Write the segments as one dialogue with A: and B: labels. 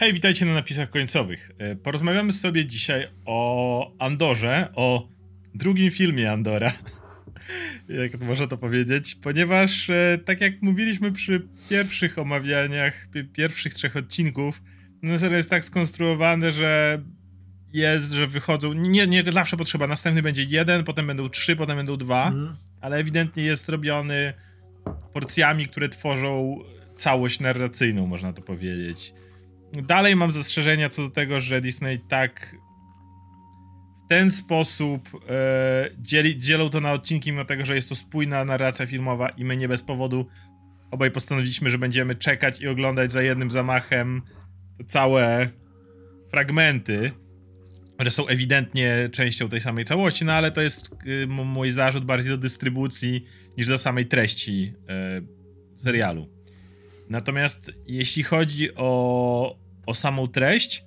A: Hej, witajcie na napisach końcowych. E, porozmawiamy sobie dzisiaj o Andorze, o drugim filmie Andora. jak można to powiedzieć, ponieważ e, tak jak mówiliśmy przy pierwszych omawianiach, pierwszych trzech odcinków, no serio jest tak skonstruowane, że jest, że wychodzą, nie, nie zawsze potrzeba, następny będzie jeden, potem będą trzy, potem będą dwa, mm. ale ewidentnie jest robiony porcjami, które tworzą całość narracyjną, można to powiedzieć. Dalej mam zastrzeżenia co do tego, że Disney tak w ten sposób e, dzieli, dzielą to na odcinki, mimo tego, że jest to spójna narracja filmowa i my nie bez powodu obaj postanowiliśmy, że będziemy czekać i oglądać za jednym zamachem całe fragmenty, które są ewidentnie częścią tej samej całości, no ale to jest y, mój zarzut bardziej do dystrybucji niż do samej treści y, serialu. Natomiast jeśli chodzi o, o samą treść,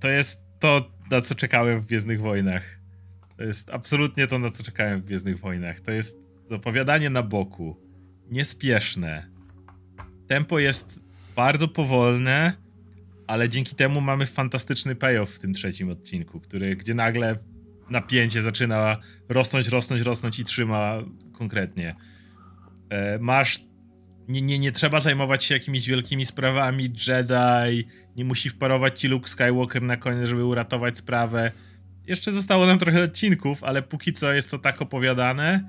A: to jest to, na co czekałem w Gwiezdnych Wojnach. To jest absolutnie to, na co czekałem w Gwiezdnych Wojnach. To jest opowiadanie na boku, niespieszne. Tempo jest bardzo powolne, ale dzięki temu mamy fantastyczny payoff w tym trzecim odcinku, który, gdzie nagle napięcie zaczyna rosnąć, rosnąć, rosnąć i trzyma konkretnie. E, masz. Nie, nie, nie trzeba zajmować się jakimiś wielkimi sprawami. Jedi, nie musi wparować ci Luke Skywalker na koniec, żeby uratować sprawę. Jeszcze zostało nam trochę odcinków, ale póki co jest to tak opowiadane.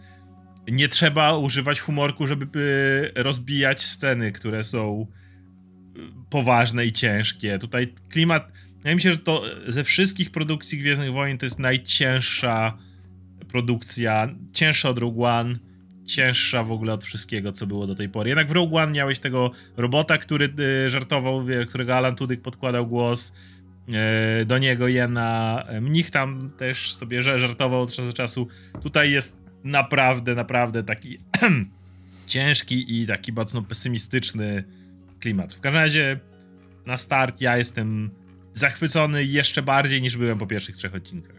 A: Nie trzeba używać humorku, żeby rozbijać sceny, które są poważne i ciężkie. Tutaj klimat. Ja myślę, że to ze wszystkich produkcji Gwiezdnych Wojen to jest najcięższa produkcja. Cięższa od Rogue One, cięższa w ogóle od wszystkiego, co było do tej pory. Jednak w Rogue One miałeś tego robota, który y, żartował, którego Alan Tudyk podkładał głos. Y, do niego Jena Mnich tam też sobie żartował od czasu do czasu. Tutaj jest naprawdę, naprawdę taki ciężki i taki mocno pesymistyczny klimat. W każdym razie na start ja jestem zachwycony jeszcze bardziej niż byłem po pierwszych trzech odcinkach.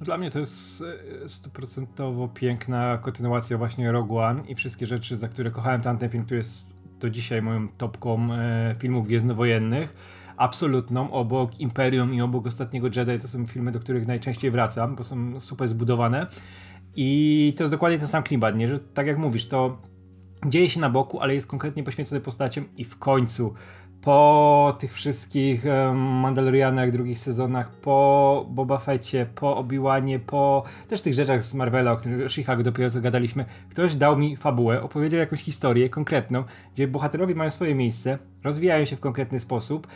B: No dla mnie to jest e, stuprocentowo piękna kontynuacja właśnie Rogue One i wszystkie rzeczy, za które kochałem tamten film, który jest do dzisiaj moją topką e, filmów gwiezdnowojennych. Absolutną, obok Imperium i obok Ostatniego Jedi to są filmy, do których najczęściej wracam, bo są super zbudowane. I to jest dokładnie ten sam klimat, nie? Że tak jak mówisz, to dzieje się na boku, ale jest konkretnie poświęcony postaciom i w końcu po tych wszystkich Mandalorianach, drugich sezonach, po Boba Fetcie, po Obi-Wanie, po też tych rzeczach z Marvela, o których Chicago dopiero co gadaliśmy, ktoś dał mi fabułę, opowiedział jakąś historię konkretną, gdzie bohaterowie mają swoje miejsce, rozwijają się w konkretny sposób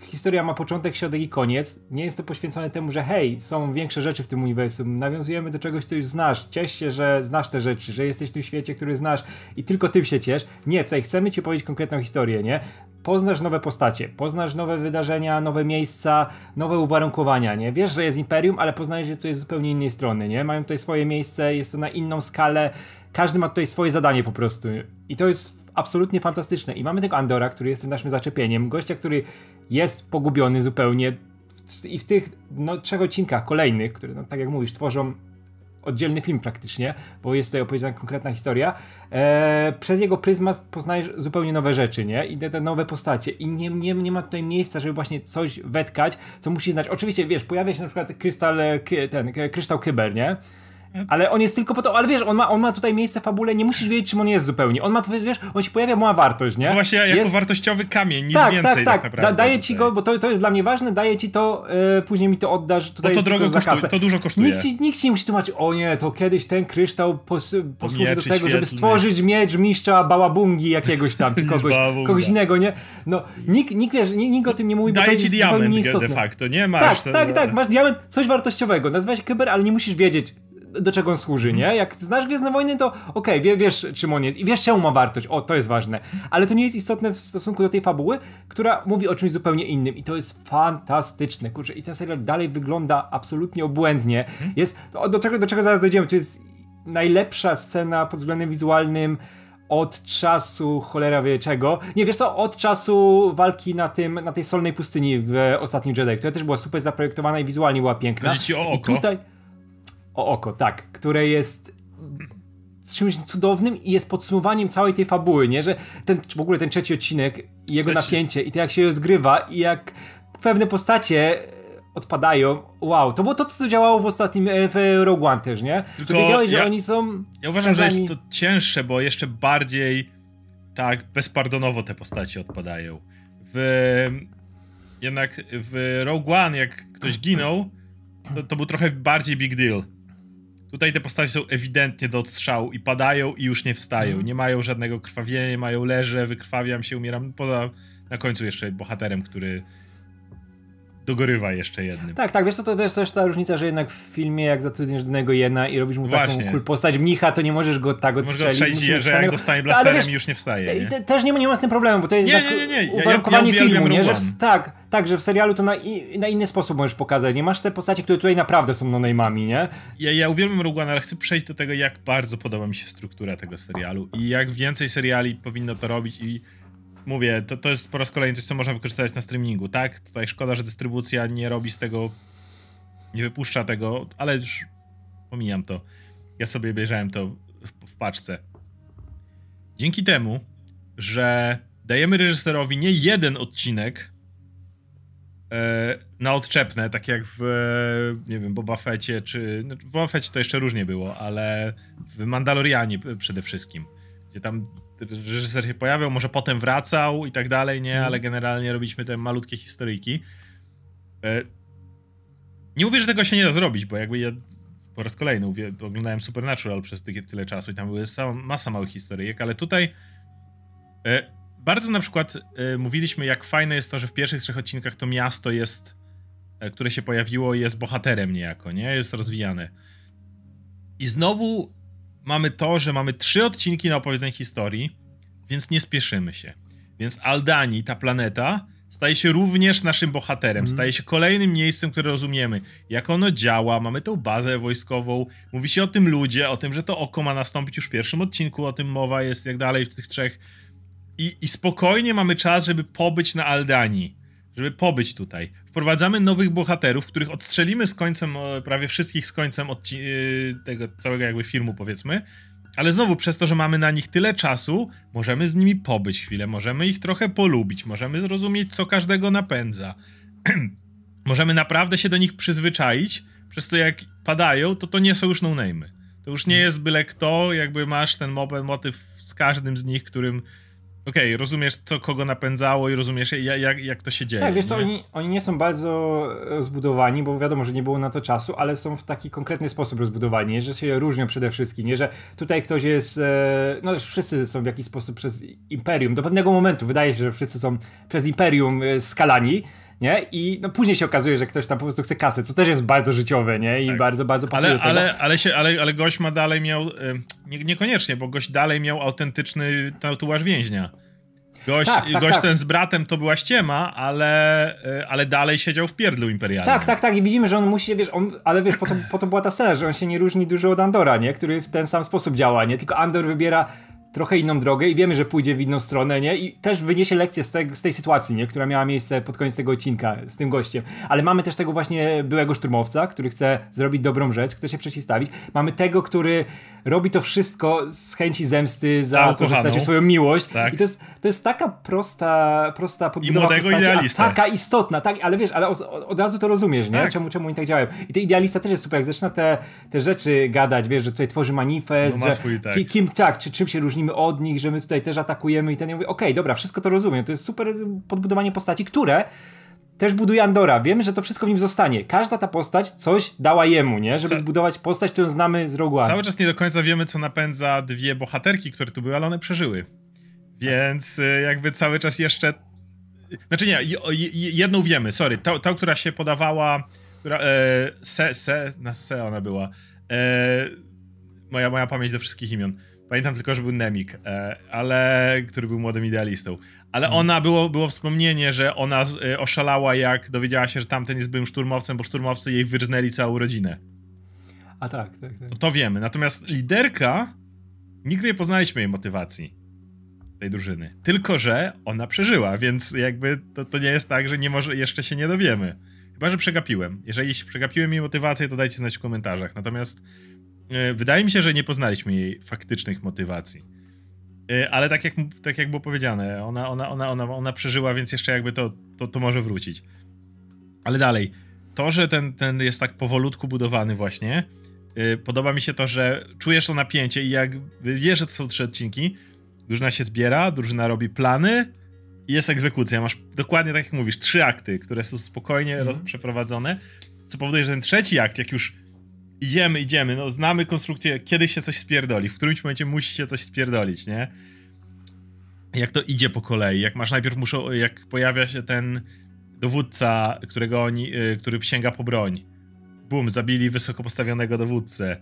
B: historia ma początek, środek i koniec. Nie jest to poświęcone temu, że hej, są większe rzeczy w tym uniwersum, nawiązujemy do czegoś, co już znasz. Ciesz się, że znasz te rzeczy, że jesteś w tym świecie, który znasz i tylko ty się ciesz. Nie, tutaj chcemy ci powiedzieć konkretną historię, nie? Poznasz nowe postacie, poznasz nowe wydarzenia, nowe miejsca, nowe uwarunkowania, nie? Wiesz, że jest Imperium, ale poznajesz, że to jest zupełnie innej strony, nie? Mają tutaj swoje miejsce, jest to na inną skalę, każdy ma tutaj swoje zadanie po prostu. I to jest absolutnie fantastyczne. I mamy tego Andora, który jest tym naszym zaczepieniem, gościa, który jest pogubiony zupełnie i w tych no, trzech odcinkach kolejnych, które, no, tak jak mówisz, tworzą oddzielny film praktycznie, bo jest tutaj opowiedziana konkretna historia, e, przez jego pryzmat poznajesz zupełnie nowe rzeczy, nie? I te, te, nowe postacie. I nie, nie, nie ma tutaj miejsca, żeby właśnie coś wetkać, co musi znać. Oczywiście, wiesz, pojawia się na przykład krystal, ten, kryształ Kyber, nie? Ale on jest tylko po to, ale wiesz, on ma, on ma tutaj miejsce w fabule, nie musisz wiedzieć, czym on jest zupełnie. On ma, wiesz, on się pojawia, ma wartość, nie? No
A: właśnie jako
B: jest...
A: wartościowy kamień, nic tak, więcej tak, tak, tak naprawdę.
B: Da, daję ci go, bo to, to jest dla mnie ważne, daję ci to, yy, później mi to oddasz. Tutaj
A: bo to drogo kosztuje, to dużo kosztuje.
B: Nikt ci, nikt ci nie musi tłumaczyć, o nie, to kiedyś ten kryształ pos, posłuży do tego, świetlny. żeby stworzyć miecz mistrza Bałabungi jakiegoś tam, czy kogoś, kogoś innego, nie? No, nikt, nikt, wiesz, nikt, nikt o tym nie mówi,
A: Daję ci diament de facto, nie? Masz
B: tak, tak, tak, masz diament, coś wartościowego, nazywa się Kyber, ale nie musisz wiedzieć, do czego on służy, nie? Jak znasz Gwiezdne Wojny, to okej, okay, wiesz czym on jest i wiesz czemu ma wartość, o, to jest ważne. Ale to nie jest istotne w stosunku do tej fabuły, która mówi o czymś zupełnie innym i to jest fantastyczne, kurczę. I ten serial dalej wygląda absolutnie obłędnie. Jest, do czego, do czego zaraz dojdziemy, to jest najlepsza scena pod względem wizualnym od czasu cholera wie czego. Nie, wiesz co, od czasu walki na tym, na tej solnej pustyni w Ostatnim Jedi, która też była super zaprojektowana i wizualnie była piękna.
A: Chodzi ci o oko?
B: I tutaj o oko, tak, które jest czymś cudownym i jest podsumowaniem całej tej fabuły, nie? Że ten, w ogóle ten trzeci odcinek i jego napięcie i to jak się rozgrywa i jak pewne postacie odpadają. Wow, to było to, co działało w ostatnim, e, w Rogue One też, nie? Tylko to wiedziałeś, ja, że oni są
A: Ja uważam, że jest to cięższe, bo jeszcze bardziej tak bezpardonowo te postaci odpadają. W, jednak w Rogue One, jak ktoś ginął, to, to był trochę bardziej big deal. Tutaj te postacie są ewidentnie do odstrzału i padają i już nie wstają. Mm. Nie mają żadnego krwawienia, nie mają leże, wykrwawiam się, umieram. Poza na końcu jeszcze bohaterem, który dogorywa jeszcze jednym.
B: Tak, tak, wiesz co, to jest też ta różnica, że jednak w filmie jak zatrudnisz danego jedna i robisz mu Właśnie. taką cool postać mnicha, to nie możesz go tak odstrzelić. Możesz
A: go strzelić, że jak dostanie blasterem wiesz, już nie wstaje. Nie?
B: Te, też nie, nie ma z tym problemu, bo to jest
A: nie,
B: tak
A: nie, nie, nie.
B: uwarunkowanie
A: ja, ja
B: filmu, nie? Że tak, tak, że w serialu to na, na inny sposób możesz pokazać. Nie masz te postacie, które tutaj naprawdę są no-name'ami, nie?
A: Ja, ja uwielbiam Rogue ale chcę przejść do tego, jak bardzo podoba mi się struktura tego serialu i jak więcej seriali powinno to robić i mówię, to, to jest po raz kolejny coś, co można wykorzystać na streamingu, tak? Tutaj szkoda, że dystrybucja nie robi z tego, nie wypuszcza tego, ale już pomijam to. Ja sobie bierzałem to w, w paczce. Dzięki temu, że dajemy reżyserowi nie jeden odcinek na odczepne, tak jak w, nie wiem, Boba Fecie, czy no, w Boba Fecie to jeszcze różnie było, ale w Mandalorianie przede wszystkim, gdzie tam reżyser się pojawiał, może potem wracał i tak dalej, nie, mm. ale generalnie robiliśmy te malutkie historyjki. E, nie mówię, że tego się nie da zrobić, bo jakby ja po raz kolejny oglądałem Supernatural przez tyle czasu i tam były masa małych historyjek, ale tutaj e, bardzo na przykład e, mówiliśmy, jak fajne jest to, że w pierwszych trzech odcinkach to miasto jest, które się pojawiło, jest bohaterem niejako, nie? Jest rozwijane. I znowu mamy to, że mamy trzy odcinki na opowiedzenie historii, więc nie spieszymy się. Więc Aldani, ta planeta, staje się również naszym bohaterem, mm. staje się kolejnym miejscem, które rozumiemy, jak ono działa, mamy tą bazę wojskową, mówi się o tym ludzie, o tym, że to oko ma nastąpić już w pierwszym odcinku, o tym mowa jest, jak dalej w tych trzech. I, i spokojnie mamy czas, żeby pobyć na Aldani, żeby pobyć tutaj. Wprowadzamy nowych bohaterów, których odstrzelimy z końcem, prawie wszystkich z końcem y, tego całego jakby filmu, powiedzmy. Ale znowu, przez to, że mamy na nich tyle czasu, możemy z nimi pobyć chwilę, możemy ich trochę polubić, możemy zrozumieć, co każdego napędza. możemy naprawdę się do nich przyzwyczaić, przez to jak padają, to to nie są już no-name'y. To już nie jest byle kto, jakby masz ten motyw z każdym z nich, którym okej, okay, rozumiesz, co kogo napędzało i rozumiesz, jak, jak to się dzieje.
B: Tak, wiesz co, oni, oni nie są bardzo rozbudowani, bo wiadomo, że nie było na to czasu, ale są w taki konkretny sposób rozbudowani, że się różnią przede wszystkim, nie? że tutaj ktoś jest, e, no wszyscy są w jakiś sposób przez Imperium, do pewnego momentu wydaje się, że wszyscy są przez Imperium e, skalani, nie? I no, później się okazuje, że ktoś tam po prostu chce kasę, co też jest bardzo życiowe, nie? I tak. bardzo, bardzo pasuje
A: ale, ale, ale, się, ale, ale gość ma dalej miał, nie, niekoniecznie, bo gość dalej miał autentyczny tatuaż więźnia. Gość, tak, tak, gość tak. ten z bratem to była ściema, ale, ale dalej siedział w pierdlu imperialnym.
B: Tak, tak, tak. I widzimy, że on musi, wiesz, on, ale wiesz, po to, po to była ta scena, że on się nie różni dużo od Andora, nie? Który w ten sam sposób działa, nie? Tylko Andor wybiera trochę inną drogę i wiemy, że pójdzie w inną stronę, nie? I też wyniesie lekcję z, te, z, tej sytuacji, nie? Która miała miejsce pod koniec tego odcinka z tym gościem. Ale mamy też tego właśnie byłego szturmowca, który chce zrobić dobrą rzecz, chce się przeciwstawić. Mamy tego, który robi to wszystko z chęci zemsty za to, że stracił swoją miłość. Tak. I to jest, to jest taka prosta, prosta
A: podbudowa I idealista.
B: Taka istotna, tak? Ale wiesz, ale od, od razu to rozumiesz, nie? Tak. Czemu, czemu oni tak działają. I ten idealista też jest super, jak zaczyna te, te rzeczy gadać, wiesz, że tutaj tworzy manifest, no, że swój, tak. kim, tak, czy czym się od nich, że my tutaj też atakujemy i ten ja mówię, okej, okay, dobra, wszystko to rozumiem, to jest super podbudowanie postaci, które też buduje Andora. Wiemy, że to wszystko w nim zostanie. Każda ta postać coś dała jemu, nie? Żeby zbudować postać, którą znamy z Rogue One.
A: Cały czas nie do końca wiemy, co napędza dwie bohaterki, które tu były, ale one przeżyły. Więc y, jakby cały czas jeszcze... Znaczy nie, jedną wiemy, sorry. Ta, ta która się podawała... Która, e, se, se, na se ona była. E, moja, moja pamięć do wszystkich imion. Pamiętam tylko, że był Nemik, e, ale który był młodym idealistą. Ale hmm. ona, było, było wspomnienie, że ona e, oszalała, jak dowiedziała się, że tamten jest byłym szturmowcem, bo szturmowcy jej wyrżnęli całą rodzinę.
B: A tak, tak, tak.
A: To, to wiemy. Natomiast liderka, nigdy nie poznaliśmy jej motywacji tej drużyny. Tylko, że ona przeżyła, więc jakby to, to nie jest tak, że nie może, jeszcze się nie dowiemy. Chyba, że przegapiłem. Jeżeli przegapiłem jej motywację, to dajcie znać w komentarzach. Natomiast wydaje mi się, że nie poznaliśmy jej faktycznych motywacji. E, ale tak jak, tak jak było powiedziane, ona, ona, ona, ona, ona przeżyła, więc jeszcze jakby to, to, to może wrócić. Ale dalej, to, że ten, ten jest tak powolutku budowany właśnie, podoba mi się to, że czujesz to napięcie i jak wiesz, że to są trzy odcinki, drużyna się zbiera, drużyna robi plany, i jest egzekucja. Masz dokładnie tak jak mówisz, trzy akty, które są spokojnie mm. przeprowadzone, co powoduje, że ten trzeci akt, jak już idziemy, idziemy, no znamy konstrukcję, kiedy się coś spierdoli, w którymś momencie musi się coś spierdolić, nie? Jak to idzie po kolei, jak masz najpierw muszą, jak pojawia się ten dowódca, którego oni, y, który sięga po broń. Bum, zabili wysoko postawionego dowódcę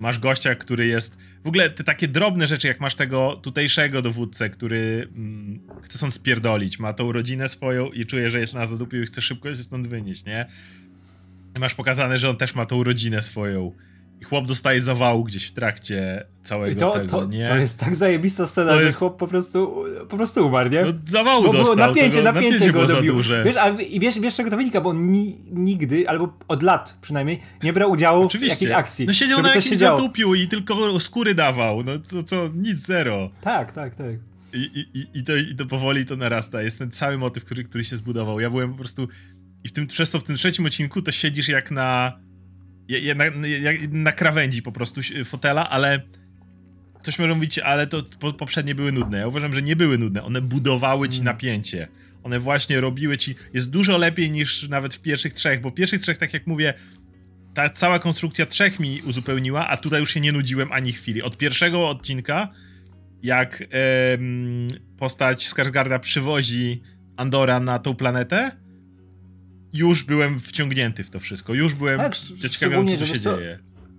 A: Masz gościa, który jest. W ogóle te takie drobne rzeczy, jak masz tego tutejszego dowódcę, który mm, chce stąd spierdolić, ma tą rodzinę swoją i czuje, że jest na zadupiu i chce szybko się stąd wynieść, nie? Masz pokazane, że on też ma tą rodzinę swoją i chłop dostaje zawału gdzieś w trakcie całego I to, tego,
B: to,
A: nie?
B: To jest tak zajebista scena, to że jest... chłop po prostu, po prostu umarł, nie? No,
A: zawału bo dostał.
B: Napięcie,
A: to,
B: napięcie, napięcie go dobił. Wiesz, a, I wiesz, wiesz, czego to wynika, bo on ni, nigdy, albo od lat przynajmniej, nie brał udziału Oczywiście. w jakiejś akcji.
A: No siedział na jakimś zatupiu i tylko skóry dawał, no to co, nic, zero.
B: Tak, tak, tak.
A: I, i, i, to, I to powoli to narasta. Jest ten cały motyw, który, który się zbudował. Ja byłem po prostu... I w tym, przez to w tym trzecim odcinku to siedzisz jak na na, na krawędzi po prostu fotela, ale ktoś może mówić, ale to poprzednie były nudne. Ja uważam, że nie były nudne. One budowały ci mm. napięcie. One właśnie robiły ci. Jest dużo lepiej niż nawet w pierwszych trzech, bo pierwszych trzech, tak jak mówię, ta cała konstrukcja trzech mi uzupełniła, a tutaj już się nie nudziłem ani chwili. Od pierwszego odcinka, jak em, postać Skarsgarda przywozi Andora na tą planetę, już byłem wciągnięty w to wszystko. Już byłem tak, zaciekawiony, co się dzieje.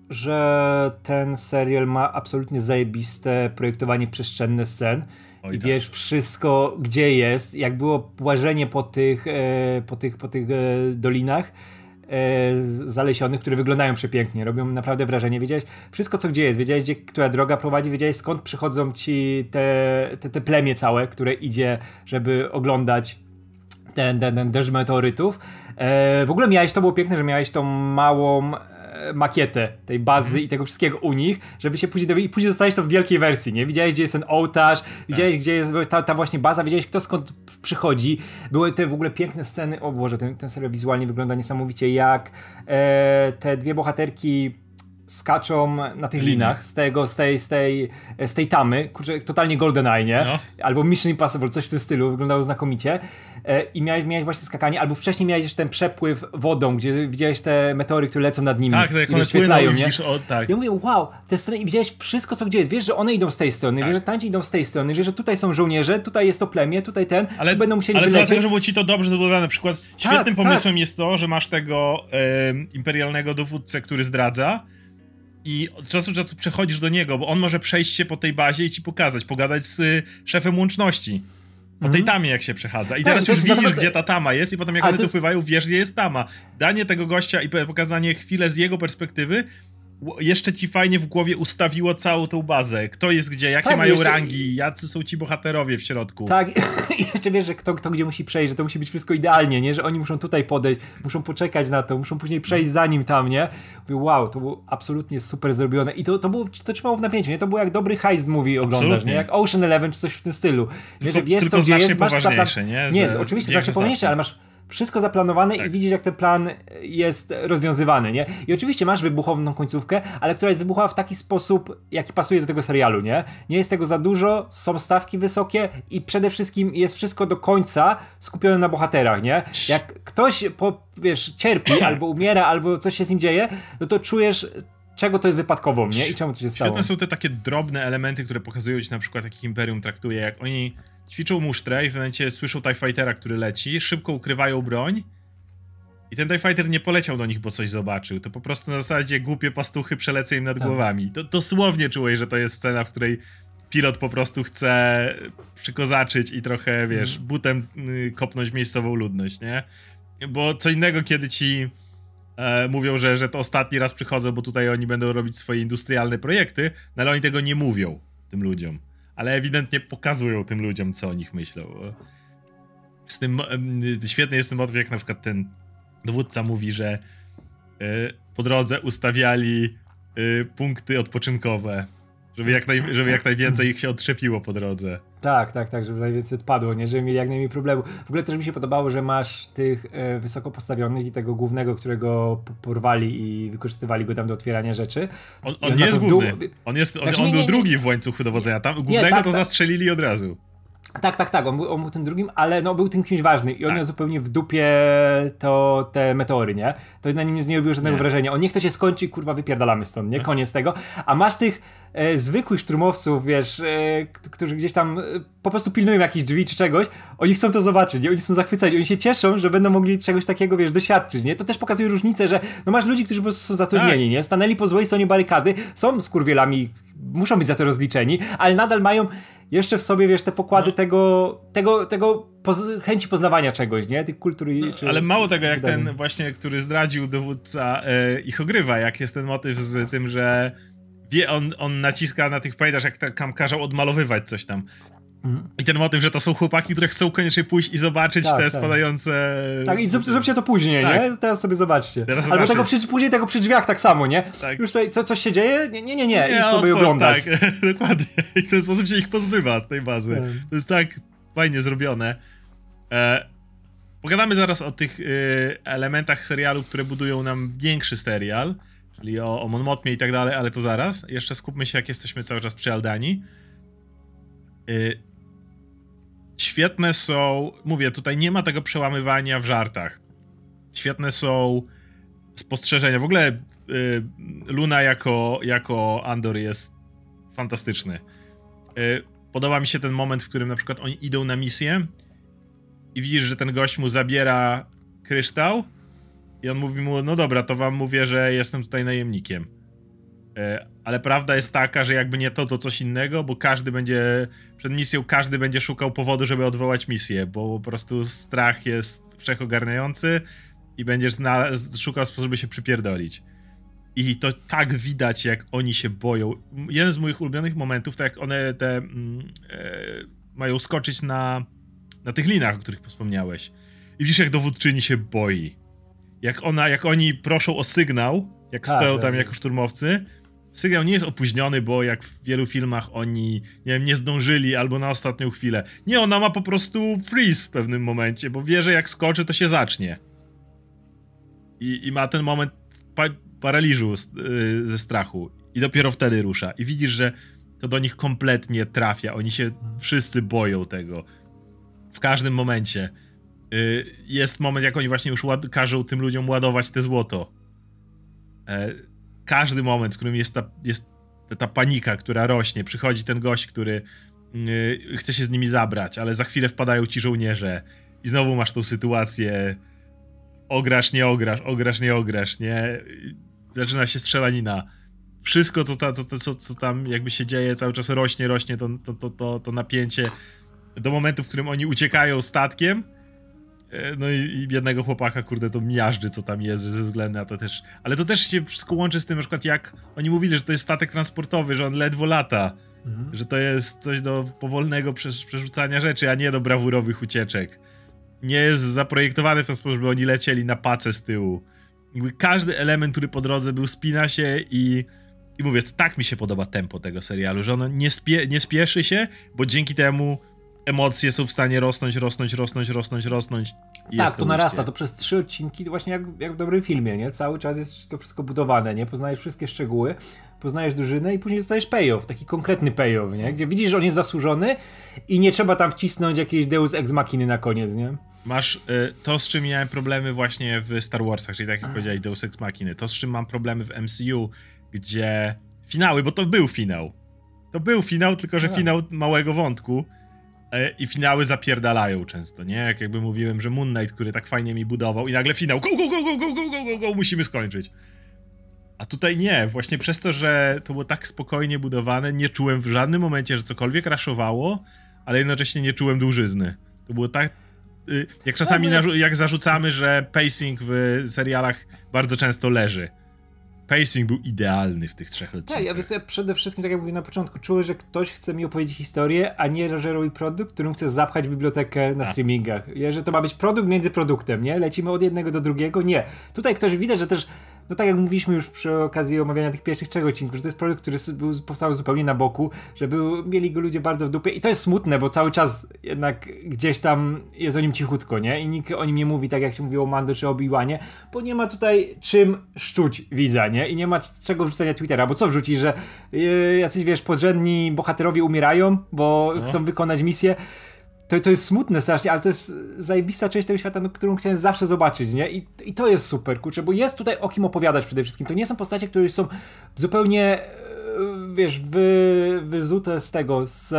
B: Że ten serial ma absolutnie zajebiste projektowanie przestrzenne scen. Oj, I tak. wiesz wszystko, gdzie jest. Jak było łażenie po tych, e, po tych, po tych e, dolinach e, zalesionych, które wyglądają przepięknie, robią naprawdę wrażenie. Wiedziałeś wszystko, co gdzie jest, wiedziałeś, gdzie, która droga prowadzi, wiedziałeś, skąd przychodzą ci te, te, te plemię całe, które idzie, żeby oglądać ten, ten, ten deszcz meteorytów. E, w ogóle miałeś, to było piękne, że miałeś tą małą e, makietę tej bazy mm. i tego wszystkiego u nich, żeby się później dowiedzieć i później dostałeś to w wielkiej wersji, nie? Widziałeś, gdzie jest ten ołtarz, widziałeś, tak. gdzie jest ta, ta, właśnie baza, widziałeś, kto skąd przychodzi. Były te w ogóle piękne sceny, o Boże, ten, ten serial wizualnie wygląda niesamowicie, jak e, te dwie bohaterki skaczą na tych linach z tego, z tej, z tej, z tej tamy, kurczę, totalnie GoldenEye, nie? No. Albo Mission Impossible, coś w tym stylu, wyglądało znakomicie. E, I miałeś, miałeś właśnie skakanie, albo wcześniej miałeś jeszcze ten przepływ wodą, gdzie widziałeś te meteory, które lecą nad nimi.
A: Tak, tak, one płyną, nie? Widzisz, o, tak.
B: Ja mówię, wow, te sceny i widziałeś wszystko, co gdzie jest. Wiesz, że one idą z tej strony, tak. wiesz, że tańczy idą z tej strony, wiesz, że tutaj są żołnierze, tutaj jest to plemię, tutaj ten, ale, tu będą musieli
A: Ale
B: wylecieć.
A: dlatego, że było ci to dobrze zbudowane. Na przykład tak, świetnym tak, pomysłem jest to, że masz tego e, imperialnego dowódcę, który zdradza, i od czasu do czasu przechodzisz do niego, bo on może przejść się po tej bazie i ci pokazać, pogadać z y, szefem łączności. Po tej mhm. tamie jak się przechadza. I tak, teraz już widzisz, to... gdzie ta tama jest i potem jak A, one tu jest... pływają, wiesz, gdzie jest tama. Danie tego gościa i pokazanie chwilę z jego perspektywy jeszcze ci fajnie w głowie ustawiło całą tą bazę. Kto jest gdzie, jakie tak, mają jeszcze... rangi, jacy są ci bohaterowie w środku.
B: Tak, i jeszcze wiesz, że kto, kto gdzie musi przejść, że to musi być wszystko idealnie, nie? Że oni muszą tutaj podejść, muszą poczekać na to, muszą później przejść za nim tam, nie? Mówię, wow, to było absolutnie super zrobione i to, to, było, to trzymało w napięciu, nie? To było jak dobry heist movie oglądasz, absolutnie. nie? Jak Ocean Eleven czy coś w tym stylu. Nie,
A: tylko, że wiesz, co gdzie jest, masz zaplan...
B: nie? Nie, oczywiście znacznie poważniejsze, ale masz wszystko zaplanowane tak. i widzisz, jak ten plan jest rozwiązywany, nie? I oczywiście masz wybuchową końcówkę, ale która jest wybuchowa w taki sposób, jaki pasuje do tego serialu, nie? Nie jest tego za dużo, są stawki wysokie i przede wszystkim jest wszystko do końca skupione na bohaterach, nie? Jak ktoś, po, wiesz, cierpi albo umiera, albo coś się z nim dzieje, no to czujesz czego to jest wypadkową, nie? I czemu to się stało.
A: Świetne są te takie drobne elementy, które pokazują ci na przykład, jak Imperium traktuje, jak oni ćwiczą musztrę i w momencie słyszą TIE Fightera, który leci, szybko ukrywają broń i ten TIE Fighter nie poleciał do nich, bo coś zobaczył. To po prostu na zasadzie głupie pastuchy przelecą im nad tak. głowami. To dosłownie czułeś, że to jest scena, w której pilot po prostu chce przykozaczyć i trochę, wiesz, mm. butem y, kopnąć miejscową ludność, nie? Bo co innego, kiedy ci e, mówią, że, że to ostatni raz przychodzą, bo tutaj oni będą robić swoje industrialne projekty, no ale oni tego nie mówią tym ludziom ale ewidentnie pokazują tym ludziom, co o nich myślą. Z tym świetny jest ten motyw, jak na przykład ten dowódca mówi, że e, po drodze ustawiali y, punkty odpoczynkowe. Żeby jak, naj, żeby jak najwięcej ich się odczepiło po drodze.
B: Tak, tak, tak, żeby najwięcej odpadło, nie? Żeby mieli jak najmniej problemów. W ogóle też mi się podobało, że masz tych e, wysoko postawionych i tego głównego, którego porwali i wykorzystywali go tam do otwierania rzeczy.
A: On, on nie jest główny. On, jest, on, znaczy, on nie, był nie, nie, drugi w łańcuchu dowodzenia. Tam głównego tak, to tak. zastrzelili od razu.
B: Tak, tak, tak, on był, on był tym drugim, ale no, był tym kimś ważny i on tak. miał zupełnie w dupie to, te meteory, nie? To na nim nie robiło żadnego nie. wrażenia. On niech to się skończy kurwa, wypierdalamy stąd, nie? Tak. Koniec tego. A masz tych e, zwykłych szturmowców, wiesz, e, którzy gdzieś tam e, po prostu pilnują jakichś drzwi czy czegoś, oni chcą to zobaczyć, nie? Oni są zachwyceni, oni się cieszą, że będą mogli czegoś takiego, wiesz, doświadczyć, nie? To też pokazuje różnicę, że no masz ludzi, którzy po prostu są zatrudnieni, tak. nie? Stanęli po złej stronie barykady, są skurwielami, muszą być za to rozliczeni, ale nadal mają jeszcze w sobie, wiesz, te pokłady no. tego, tego, tego poz chęci poznawania czegoś, nie? Tych kultur i,
A: no, Ale mało tego, jak ten właśnie, który zdradził dowódca, e, ich ogrywa, jak jest ten motyw z tym, że wie, on, on naciska na tych, pamiętasz, jak tam kazał odmalowywać coś tam. Mhm. I ten motyw, że to są chłopaki, które chcą koniecznie pójść i zobaczyć tak, te tak. spadające.
B: Tak, i zrób, zróbcie to później, tak. nie? Teraz sobie zobaczcie. Teraz Albo tego przy, później tego przy drzwiach tak samo, nie? Tak. Już tutaj co, coś się dzieje? Nie, nie, nie, nie. nie sobie otwór, oglądać.
A: Tak, dokładnie. I w ten sposób się ich pozbywa z tej bazy. Tak. To jest tak fajnie zrobione. E, pogadamy zaraz o tych e, elementach serialu, które budują nam większy serial, czyli o, o Mon Mothmie i tak dalej, ale to zaraz. Jeszcze skupmy się, jak jesteśmy cały czas przy Aldani. E, Świetne są, mówię, tutaj nie ma tego przełamywania w żartach. Świetne są spostrzeżenia. W ogóle y, Luna jako, jako Andor jest fantastyczny. Y, podoba mi się ten moment, w którym na przykład oni idą na misję i widzisz, że ten gość mu zabiera kryształ i on mówi mu, no dobra, to wam mówię, że jestem tutaj najemnikiem. E, ale prawda jest taka, że jakby nie to, to coś innego, bo każdy będzie, przed misją każdy będzie szukał powodu, żeby odwołać misję, bo po prostu strach jest wszechogarniający i będziesz szukał sposobu się przypierdolić. I to tak widać, jak oni się boją. Jeden z moich ulubionych momentów, to jak one te mm, e, mają skoczyć na, na tych linach, o których wspomniałeś. I widzisz, jak dowódczyni się boi. Jak ona, jak oni proszą o sygnał, jak tak, stoją tam tak. jako szturmowcy, Sygnał nie jest opóźniony, bo jak w wielu filmach oni, nie wiem, nie zdążyli albo na ostatnią chwilę. Nie, ona ma po prostu freeze w pewnym momencie, bo wie, że jak skoczy, to się zacznie. I, i ma ten moment pa paraliżu yy, ze strachu. I dopiero wtedy rusza. I widzisz, że to do nich kompletnie trafia. Oni się wszyscy boją tego. W każdym momencie. Yy, jest moment, jak oni właśnie już każą tym ludziom ładować te złoto. Yy, każdy moment, w którym jest ta, jest ta panika, która rośnie, przychodzi ten gość, który yy, chce się z nimi zabrać, ale za chwilę wpadają ci żołnierze i znowu masz tą sytuację ograsz, nie ograsz, ograsz, nie ograsz, nie? Zaczyna się strzelanina. Wszystko, co, ta, co, co, tam jakby się dzieje, cały czas rośnie, rośnie to, to, to, to, to napięcie do momentu, w którym oni uciekają statkiem no i, jednego chłopaka, kurde, to miażdży, co tam jest, ze względu na to też. Ale to też się wszystko łączy z tym, na przykład jak oni mówili, że to jest statek transportowy, że on ledwo lata. Mhm. Że to jest coś do powolnego przerzucania rzeczy, a nie do brawurowych ucieczek. Nie jest zaprojektowany w ten sposób, żeby oni lecieli na pacę z tyłu. Jakby każdy element, który po drodze był, spina się i. I mówię, tak mi się podoba tempo tego serialu, że ono nie, spie, nie spieszy się, bo dzięki temu emocje są w stanie rosnąć, rosnąć, rosnąć, rosnąć, rosnąć.
B: tak, to, narasta, to przez trzy odcinki, właśnie jak, jak w dobrym filmie, nie? Cały czas jest to wszystko budowane, nie? Poznajesz wszystkie szczegóły, poznajesz drużynę i później dostajesz payoff, taki konkretny payoff, nie? Gdzie widzisz, że on jest zasłużony i nie trzeba tam wcisnąć jakiejś deus ex machiny na koniec, nie?
A: Masz y, to, z czym miałem problemy właśnie w Star Warsach, czyli tak jak powiedziałeś, deus ex machiny. To, z czym mam problemy w MCU, gdzie finały, bo to był finał. To był finał, tylko że no. finał małego wątku i finały zapierdalają często, nie? Jak jakby mówiłem, że Moon Knight, który tak fajnie mi budował i nagle finał go, go, go, go, go, go, go, go, go musimy skończyć. A tutaj nie, właśnie przez to, że to było tak spokojnie budowane, nie czułem w żadnym momencie, że cokolwiek raszowało, ale jednocześnie nie czułem dłużyzny. To było tak... Y, jak czasami no, jak zarzucamy, że pacing w serialach bardzo często leży pacing był idealny w tych trzech odcinkach.
B: Tak, ja, ja przede wszystkim, tak jak mówiłem na początku, czułem, że ktoś chce mi opowiedzieć historię, a nie reżeruj produkt, którym chce zapchać bibliotekę na a. streamingach. Ja, że to ma być produkt między produktem, nie? Lecimy od jednego do drugiego. Nie. Tutaj ktoś widać, że też no tak jak mówiliśmy już przy okazji omawiania tych pierwszych trzech odcinków, że to jest projekt, który był, powstał zupełnie na boku, że był, mieli go ludzie bardzo w dupie i to jest smutne, bo cały czas jednak gdzieś tam jest o nim cichutko, nie? I nikt o nim nie mówi tak jak się mówiło o Mando czy Obi-Wanie, bo nie ma tutaj czym szczuć widza, nie? I nie ma czego wrzucenia Twittera, bo co wrzuci, że yy, jacyś, wiesz, podrzędni bohaterowie umierają, bo no. chcą wykonać misję to, to jest smutne strasznie, ale to jest zajebista część tego świata, no, którą chciałem zawsze zobaczyć, nie? I, I to jest super, kurczę, bo jest tutaj o kim opowiadać przede wszystkim. To nie są postacie, które są zupełnie, e, wiesz, wy, wyzute z tego, z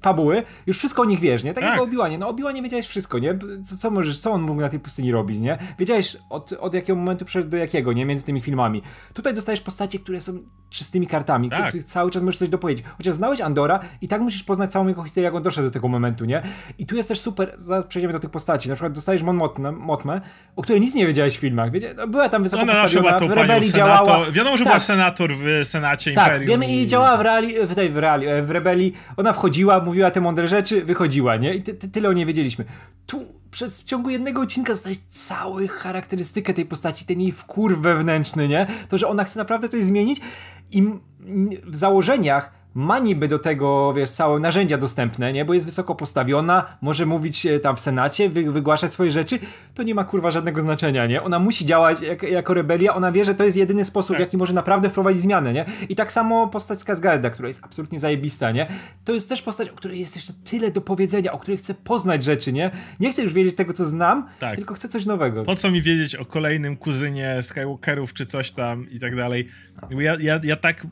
B: fabuły, już wszystko o nich wiesz, nie? Tak, tak. jak o Obiłanie. No Obiłanie wiedziałeś wszystko, nie? Co, co, możesz, co on mógł na tej pustyni robić, nie? Wiedziałeś od, od jakiego momentu przeszedł do jakiego, nie? Między tymi filmami. Tutaj dostajesz postacie, które są czystymi kartami, tak. których cały czas możesz coś dopowiedzieć. Chociaż znałeś Andora i tak musisz poznać całą jego historię, jak on doszedł do tego momentu, nie? I tu jest też super, zaraz przejdziemy do tych postaci. Na przykład dostajesz Mon Motmę, o której nic nie wiedziałeś w filmach. Wiedzia no, była tam wysoko no, postawiona, w Rebelii działała.
A: Wiadomo, że tak. była senator w Senacie tak, Imperium.
B: Tak, wiemy i działała w, reali, w, tej, w, reali, w Rebelii. Ona wchodziła, mówiła te mądre rzeczy, rzeczy wychodziła, nie? I ty, ty, tyle o niej wiedzieliśmy. Tu przez w ciągu jednego odcinka dostałeś całą charakterystykę tej postaci, ten jej wkur wewnętrzny, nie? To, że ona chce naprawdę coś zmienić i w założeniach ma niby do tego, wiesz, całe narzędzia dostępne, nie? Bo jest wysoko postawiona, może mówić e, tam w Senacie, wy, wygłaszać swoje rzeczy, to nie ma kurwa żadnego znaczenia, nie? Ona musi działać jak, jako rebelia, ona wie, że to jest jedyny sposób, tak. w jaki może naprawdę wprowadzić zmianę, nie? I tak samo postać Skazgarda, która jest absolutnie zajebista, nie? To jest też postać, o której jest jeszcze tyle do powiedzenia, o której chcę poznać rzeczy, nie? Nie chcę już wiedzieć tego, co znam, tak. tylko chcę coś nowego.
A: Po co mi wiedzieć o kolejnym kuzynie Skywalkerów, czy coś tam i tak dalej? Ja, ja, ja tak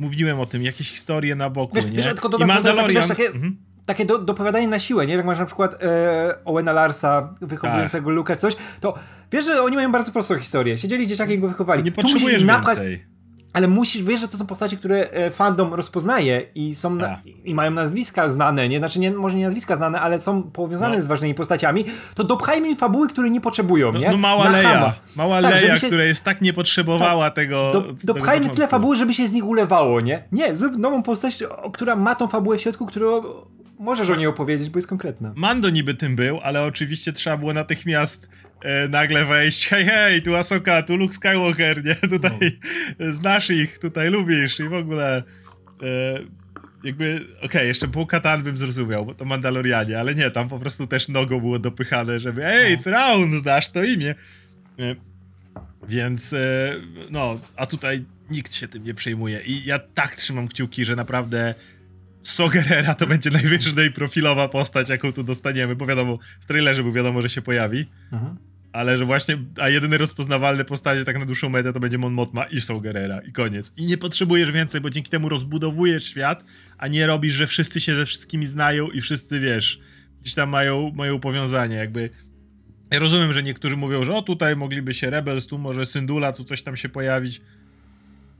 A: mówiłem o tym, jakieś historie na boku, wiesz, nie? Wiesz,
B: tylko dodam, I Mandalorian... takie, mhm. takie do, dopowiadanie na siłę, nie? Jak masz na przykład e, Owena Larsa wychowującego tak. Luke coś, to wiesz, że oni mają bardzo prostą historię. Siedzieli dzieciaki i go wychowali.
A: Nie potrzebujesz więcej
B: ale musisz, wiesz, że to są postacie, które e, fandom rozpoznaje i są na, tak. i mają nazwiska znane, nie? Znaczy nie, może nie nazwiska znane, ale są powiązane no. z ważnymi postaciami, to dopchajmy im fabuły, które nie potrzebują,
A: no,
B: nie?
A: No mała Leja, mała tak, Leja, się, która jest tak nie potrzebowała tak, tego do,
B: Dopchajmy tego tyle fabuły, żeby się z nich ulewało, nie? Nie, zrób nową postać, która ma tą fabułę w środku, którą możesz o niej opowiedzieć, bo jest konkretna.
A: Mando niby tym był, ale oczywiście trzeba było natychmiast e, nagle wejść, hej, hej, tu Asoka, tu Luke Skywalker, nie, tutaj no. znasz ich, tutaj lubisz i w ogóle e, jakby, okej, okay, jeszcze pół Katan bym zrozumiał, bo to Mandalorianie, ale nie, tam po prostu też nogą było dopychane, żeby, ej, no. Traun, znasz to imię. E, więc, e, no, a tutaj nikt się tym nie przejmuje i ja tak trzymam kciuki, że naprawdę Sogerera to będzie najwyżej profilowa postać, jaką tu dostaniemy, bo wiadomo, w trailerze był wiadomo, że się pojawi. Mhm. Ale że właśnie, a jedyne rozpoznawalne postacie tak na dłuższą metę to będzie Mon Motma i Sogerera i koniec. I nie potrzebujesz więcej, bo dzięki temu rozbudowujesz świat, a nie robisz, że wszyscy się ze wszystkimi znają i wszyscy, wiesz, gdzieś tam mają, mają powiązanie, jakby... Ja rozumiem, że niektórzy mówią, że o tutaj mogliby się Rebels, tu może Syndula, tu coś tam się pojawić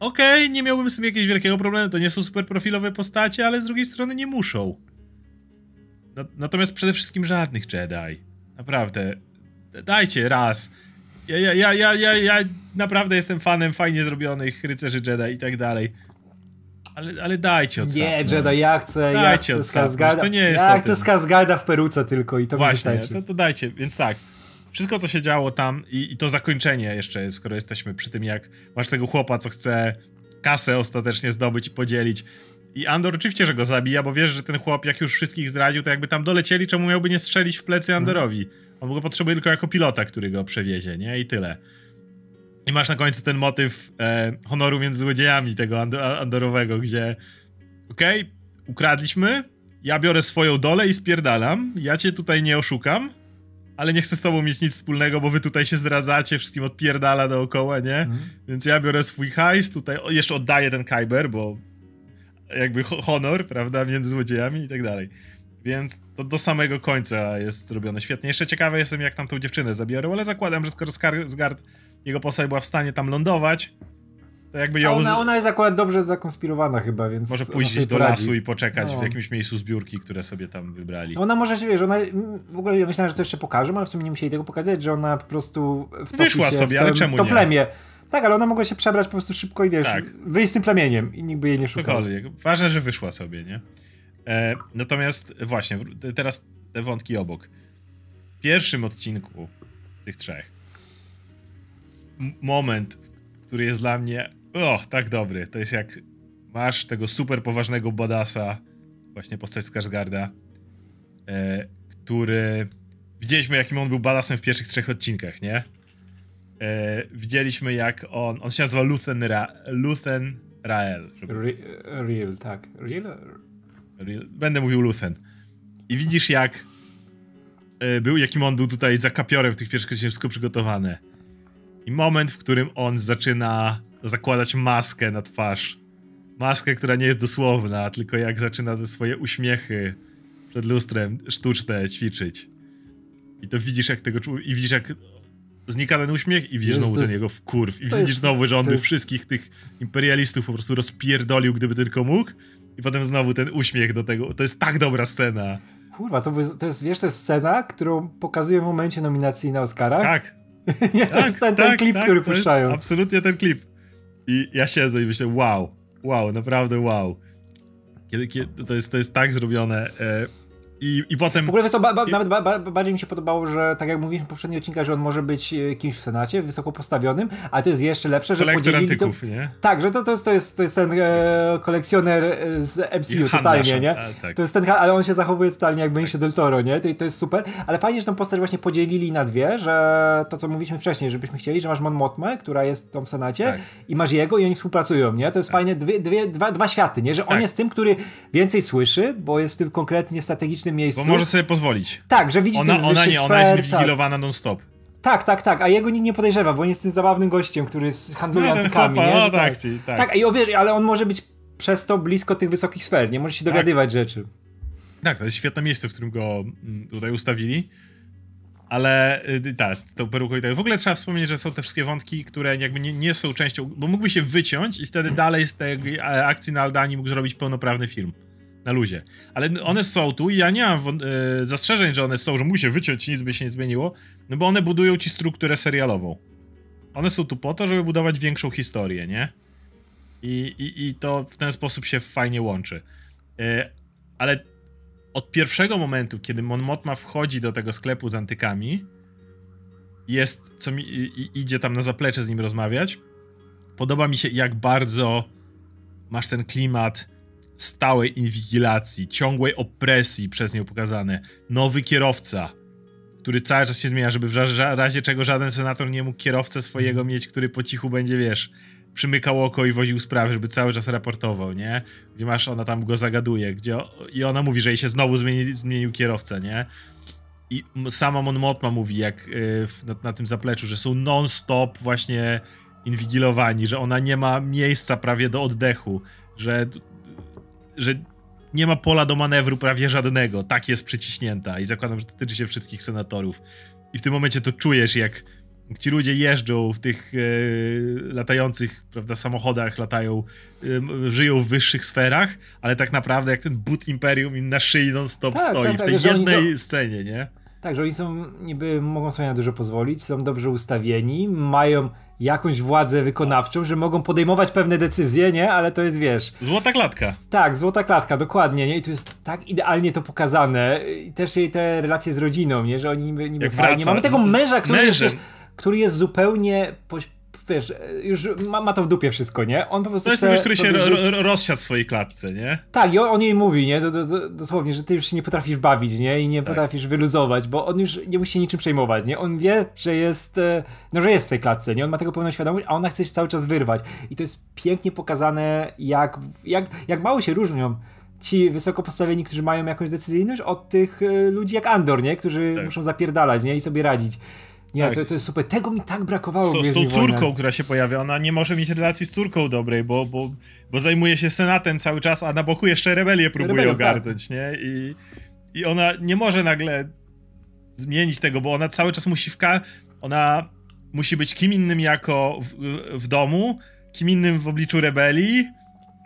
A: okej, okay, nie miałbym z tym jakiegoś wielkiego problemu, to nie są super profilowe postacie, ale z drugiej strony nie muszą. Natomiast przede wszystkim żadnych Jedi. Naprawdę. Dajcie raz. Ja, ja, ja, ja, ja, ja naprawdę jestem fanem fajnie zrobionych rycerzy Jedi i tak dalej. Ale, ale dajcie odsapnąć.
B: Nie, Jedi, ja chcę, dajcie ja chcę Skarsgarda. To nie jest ja chcę Skarsgarda w peruce tylko i to
A: Właśnie, to, to dajcie, więc tak wszystko, co się działo tam i, i, to zakończenie jeszcze, skoro jesteśmy przy tym, jak masz tego chłopa, co chce kasę ostatecznie zdobyć i podzielić. I Andor oczywiście, że go zabija, bo wiesz, że ten chłop, jak już wszystkich zdradził, to jakby tam dolecieli, czemu miałby nie strzelić w plecy Andorowi? On go potrzebuje tylko jako pilota, który go przewiezie, nie? I tyle. I masz na końcu ten motyw e, honoru między złodziejami tego Andorowego, gdzie okej, okay, ukradliśmy, ja biorę swoją dolę i spierdalam, ja cię tutaj nie oszukam, ale nie chcę z tobą mieć nic wspólnego, bo wy tutaj się zdradzacie, wszystkim odpierdala dookoła, nie? Mhm. Więc ja biorę swój hajs, tutaj jeszcze oddaję ten Kyber, bo jakby honor, prawda, między złodziejami i tak dalej. Więc to do samego końca jest zrobione świetnie. Jeszcze ciekawy jestem, jak tam tą dziewczynę zabiorą, ale zakładam, że skoro Skarsgård, jego postać była w stanie tam lądować, to jakby ją...
B: Ona, ona jest akurat dobrze zakonspirowana chyba, więc...
A: Może pójść gdzieś do poradzi. lasu i poczekać no. w jakimś miejscu zbiórki, które sobie tam wybrali.
B: Ona może się, wiesz, ona... W ogóle ja myślałem, że to jeszcze pokażę, ale w sumie nie musieli tego pokazać, że ona po prostu...
A: Wyszła sobie, w ale czemu
B: to plemię. Tak, ale ona mogła się przebrać po prostu szybko i wiesz, tak. wyjść z tym plemieniem i nikt by jej nie szukał.
A: Cokolwiek. Ważne, że wyszła sobie, nie? E, natomiast właśnie, teraz te wątki obok. W pierwszym odcinku z tych trzech moment, który jest dla mnie o, tak dobry. To jest jak masz tego super poważnego badasa, właśnie postać Skarsgarda, e, który... Widzieliśmy, jakim on był badasem w pierwszych trzech odcinkach, nie? E, widzieliśmy, jak on... On się nazywa Luthen, Ra, Luthen Rael.
B: Re, real, tak. Real?
A: real? Będę mówił Luthen. I widzisz, jak e, był, jakim on był tutaj za kapiorem w tych pierwszych wszystko przygotowane. I moment, w którym on zaczyna zakładać maskę na twarz. Maskę, która nie jest dosłowna, tylko jak zaczyna te swoje uśmiechy przed lustrem sztuczne ćwiczyć. I to widzisz, jak tego i widzisz, jak znika ten uśmiech i widzisz znowu ten jego wkurw. I widzisz jest, znowu, że on by jest... wszystkich tych imperialistów po prostu rozpierdolił, gdyby tylko mógł. I potem znowu ten uśmiech do tego. To jest tak dobra scena.
B: Kurwa, to, to jest, wiesz, to jest scena, którą pokazuje w momencie nominacji na Oscara.
A: Tak.
B: nie, to tak, jest ten, ten tak, klip, tak, który puszczają.
A: absolutnie ten klip. I ja siedzę i myślę, wow, wow, naprawdę wow. Kiedy, kiedy, to, jest, to jest tak zrobione. E, i, I potem.
B: W ogóle wiesz, ba, ba, nawet ba, bardziej mi się podobało, że tak jak mówiliśmy w poprzednim odcinku, że on może być e, kimś w Senacie, wysoko postawionym, ale to jest jeszcze lepsze, że
A: Kolektor podzielili antyków,
B: to...
A: nie?
B: Tak, że to, to, jest, to, jest, to jest ten e, kolekcjoner e, z MCU totalnie, nie? A, tak. To jest ten, ale on się zachowuje totalnie jak Benicio del Toro, nie? To, to jest super, ale fajnie, że tą postać właśnie podzielili na dwie, że to, co mówiliśmy wcześniej, żebyśmy chcieli, że masz Mon Motmę, która jest tam w Senacie tak. i masz jego i oni współpracują, nie? To jest tak. fajne, dwie, dwie, dwa, dwa światy, nie? Że on tak. jest tym, który więcej słyszy, bo jest w tym konkretnie strategicznym miejscu.
A: Bo może sobie pozwolić.
B: Tak, że widzi
A: ona,
B: to z
A: ona nie,
B: sfer,
A: ona jest inwigilowana tak. non-stop.
B: Tak, tak, tak, a jego nikt nie podejrzewa, bo on jest tym zabawnym gościem, który handluje no, antykami, nie?
A: No, tak, tak.
B: tak, i o, wiesz, ale on może być przez to blisko tych wysokich sfer, nie? Może się tak. dowiadywać tak. rzeczy.
A: Tak, to jest świetne miejsce, w którym go mm, tutaj ustawili. Ale y, tak, to peruką i tak. W ogóle trzeba wspomnieć, że są te wszystkie wątki, które jakby nie, nie są częścią, bo mógłby się wyciąć i wtedy dalej z tej akcji na Aldanii mógł zrobić pełnoprawny film na luzie. Ale one są tu i ja nie mam e, zastrzeżeń, że one są, że musi wyciąć, nic by się nie zmieniło, no bo one budują ci strukturę serialową. One są tu po to, żeby budować większą historię, nie? I, i, i to w ten sposób się fajnie łączy. E, ale od pierwszego momentu, kiedy Mon Mothma wchodzi do tego sklepu z antykami, jest, co mi, i, idzie tam na zaplecze z nim rozmawiać, podoba mi się jak bardzo masz ten klimat stałej inwigilacji, ciągłej opresji przez nią pokazane. Nowy kierowca, który cały czas się zmienia, żeby w razie czego żaden senator nie mógł kierowcę swojego mieć, który po cichu będzie, wiesz, przymykał oko i woził sprawy, żeby cały czas raportował, nie? Gdzie masz, ona tam go zagaduje, gdzie i ona mówi, że jej się znowu zmieni, zmienił kierowca, nie? I sama Mon Motma mówi, jak yy, na, na, tym zapleczu, że są non-stop właśnie inwigilowani, że ona nie ma miejsca prawie do oddechu, że że nie ma pola do manewru prawie żadnego. Tak jest przyciśnięta i zakładam, że to tyczy się wszystkich senatorów. I w tym momencie to czujesz, jak ci ludzie jeżdżą w tych e, latających, prawda, samochodach, latają, e, żyją w wyższych sferach, ale tak naprawdę jak ten but Imperium im na szyi non-stop tak, stoi tak, w tej tak, jednej są... scenie, nie?
B: Tak, że oni są, niby mogą sobie na dużo pozwolić, są dobrze ustawieni, mają jakąś władzę wykonawczą, że mogą podejmować pewne decyzje, nie? Ale to jest, wiesz...
A: Złota klatka.
B: Tak, złota klatka, dokładnie, nie? I tu jest tak idealnie to pokazane. I też jej te relacje z rodziną, nie? Że oni niby, niby fajnie... Mamy tego męża, który jest, który jest zupełnie wiesz, już ma, ma, to w dupie wszystko, nie?
A: On po prostu To jest ten, który się ro, rozsiadł w swojej klatce, nie?
B: Tak, i on, on jej mówi, nie? Do, do, do, dosłownie, że ty już się nie potrafisz bawić, nie? I nie tak. potrafisz wyluzować, bo on już nie musi się niczym przejmować, nie? On wie, że jest, e, no, że jest w tej klatce, nie? On ma tego pełną świadomość, a ona chce się cały czas wyrwać. I to jest pięknie pokazane, jak, jak, jak mało się różnią ci wysoko postawieni, którzy mają jakąś decyzyjność od tych e, ludzi jak Andor, nie? Którzy tak. muszą zapierdalać, nie? I sobie radzić. Nie, tak. to, to jest super. Tego mi tak brakowało.
A: Z, z tą córką, która się pojawia, ona nie może mieć relacji z córką dobrej, bo, bo, bo zajmuje się senatem cały czas, a na boku jeszcze rebelię próbuje Rebelią, tak. ogarnąć, tak. nie? I, I ona nie może nagle zmienić tego, bo ona cały czas musi wka... Ona musi być kim innym jako w, w domu, kim innym w obliczu rebelii,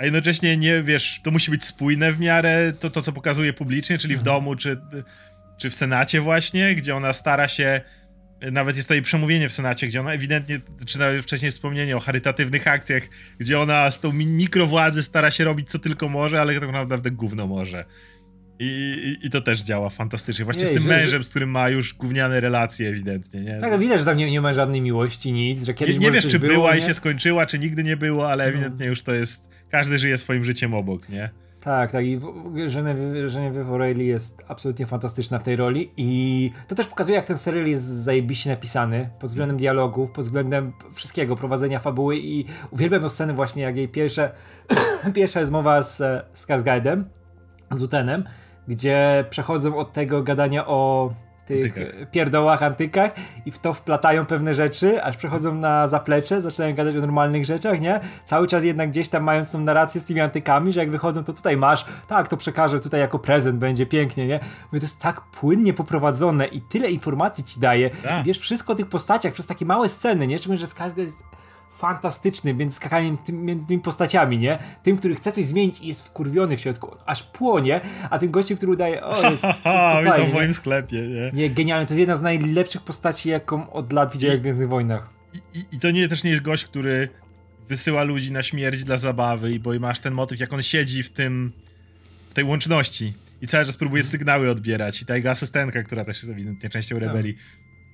A: a jednocześnie nie, wiesz, to musi być spójne w miarę to, to co pokazuje publicznie, czyli w mhm. domu, czy, czy w Senacie właśnie, gdzie ona stara się nawet jest to jej przemówienie w Senacie, gdzie ona ewidentnie, czy nawet wcześniej wspomnienie o charytatywnych akcjach, gdzie ona z tą mikrowładzy stara się robić co tylko może, ale tak naprawdę gówno może. I, i, I, to też działa fantastycznie. Właśnie Jej, z tym że, mężem, z którym ma już gówniane relacje ewidentnie, nie?
B: Tak, widać, że tam nie, nie ma żadnej miłości, nic, że kiedyś
A: Nie, nie wiesz, czy było, była nie? i się skończyła, czy nigdy nie było, ale no. ewidentnie już to jest... Każdy żyje swoim życiem obok, nie?
B: Tak, tak. I Genevieve O'Reilly jest absolutnie fantastyczna w tej roli i to też pokazuje, jak ten serial jest zajebiście napisany pod względem dialogów, pod względem wszystkiego, prowadzenia fabuły i uwielbiam tę scenę właśnie, jak jej pierwsze, pierwsza rozmowa z, z Casgade'em, z Lutenem, gdzie przechodzą od tego gadania o tych antykach. pierdołach, antykach i w to wplatają pewne rzeczy, aż przechodzą na zaplecze, zaczynają gadać o normalnych rzeczach, nie? Cały czas jednak gdzieś tam mają tą narrację z tymi antykami, że jak wychodzą, to tutaj masz, tak, to przekażę tutaj jako prezent, będzie pięknie, nie? Mówię, to jest tak płynnie poprowadzone i tyle informacji ci daje. Tak. Wiesz wszystko o tych postaciach przez takie małe sceny, nie? Szczególnie, że jest fantastyczny, więc skakaniem tym, między tymi postaciami, nie? Tym, który chce coś zmienić i jest wkurwiony w środku, aż płonie, a tym gościem, który udaje, o, jest, jest
A: to w moim sklepie, nie?
B: Nie, genialny, to jest jedna z najlepszych postaci, jaką od lat widziałem w Gwiezdnych Wojnach.
A: I, i, I, to nie, też nie jest gość, który wysyła ludzi na śmierć dla zabawy, i bo masz ten motyw, jak on siedzi w tym, w tej łączności i cały czas próbuje sygnały odbierać i ta jego asystentka, która też jest ewidentnie częścią tak. rebelii,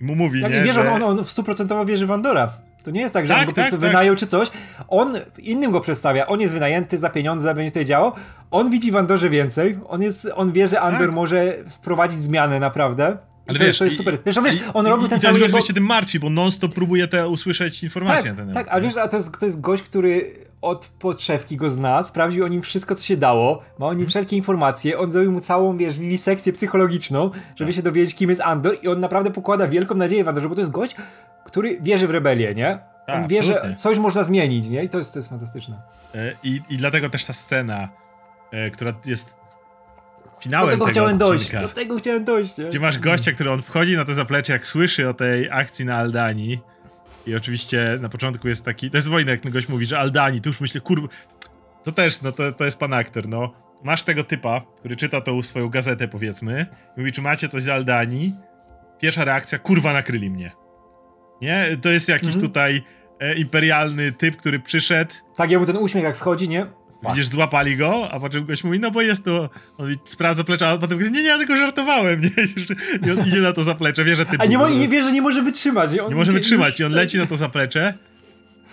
A: mu mówi,
B: tak,
A: nie?
B: Wiesz, że... on, on stuprocentowo wierzy w Andora. To nie jest tak, że tak, on go tak, po prostu tak. wynajął czy coś. On innym go przedstawia. On jest wynajęty za pieniądze, będzie tutaj działał. On widzi w Andorze więcej. On, jest, on wie, że Andor tak. może wprowadzić zmianę naprawdę. Ale to, wiesz, to jest super. Zresztą wiesz, on robił ten i cały...
A: I jego... się tym martwi, bo non-stop próbuje te usłyszeć informacje.
B: Tak, tak ale wiesz, a to jest, to jest gość, który od podszewki go zna, sprawdził o nim wszystko, co się dało, ma o nim hmm. wszelkie informacje, on zrobił mu całą, wiesz, sekcję psychologiczną, żeby tak. się dowiedzieć, kim jest Andor i on naprawdę pokłada wielką nadzieję w Andorze, bo to jest gość, który wierzy w rebelię, nie? Tak, on wie, absolutnie. że coś można zmienić, nie? I to jest, to jest fantastyczne.
A: E, I, I dlatego też ta scena, e, która jest finałem do
B: tego,
A: tego
B: chciałem
A: odcinka,
B: dojść, do tego chciałem dojść. Nie?
A: Gdzie masz gościa, który on wchodzi na to zaplecze, jak słyszy o tej akcji na Aldani i oczywiście na początku jest taki, to jest wojna, jak gość mówi, że Aldani, tu już myślę, kurwa, to też, no to, to jest pan aktor, no. Masz tego typa, który czyta tą swoją gazetę, powiedzmy, i mówi, czy macie coś z Aldani? Pierwsza reakcja, kurwa, nakryli mnie. Nie? To jest jakiś mhm. tutaj e, imperialny typ, który przyszedł.
B: Tak, jakby ten uśmiech jak schodzi, nie?
A: Widzisz, złapali go, a potem ktoś mówi, no bo jest to, on sprawdza zaplecza, a potem mówi, nie, nie, ja tylko żartowałem, nie? I on idzie na to zaplecze, wie, że ty...
B: A nie, nie wie, że nie może wytrzymać.
A: Nie, nie może wytrzymać już... i on leci na to zaplecze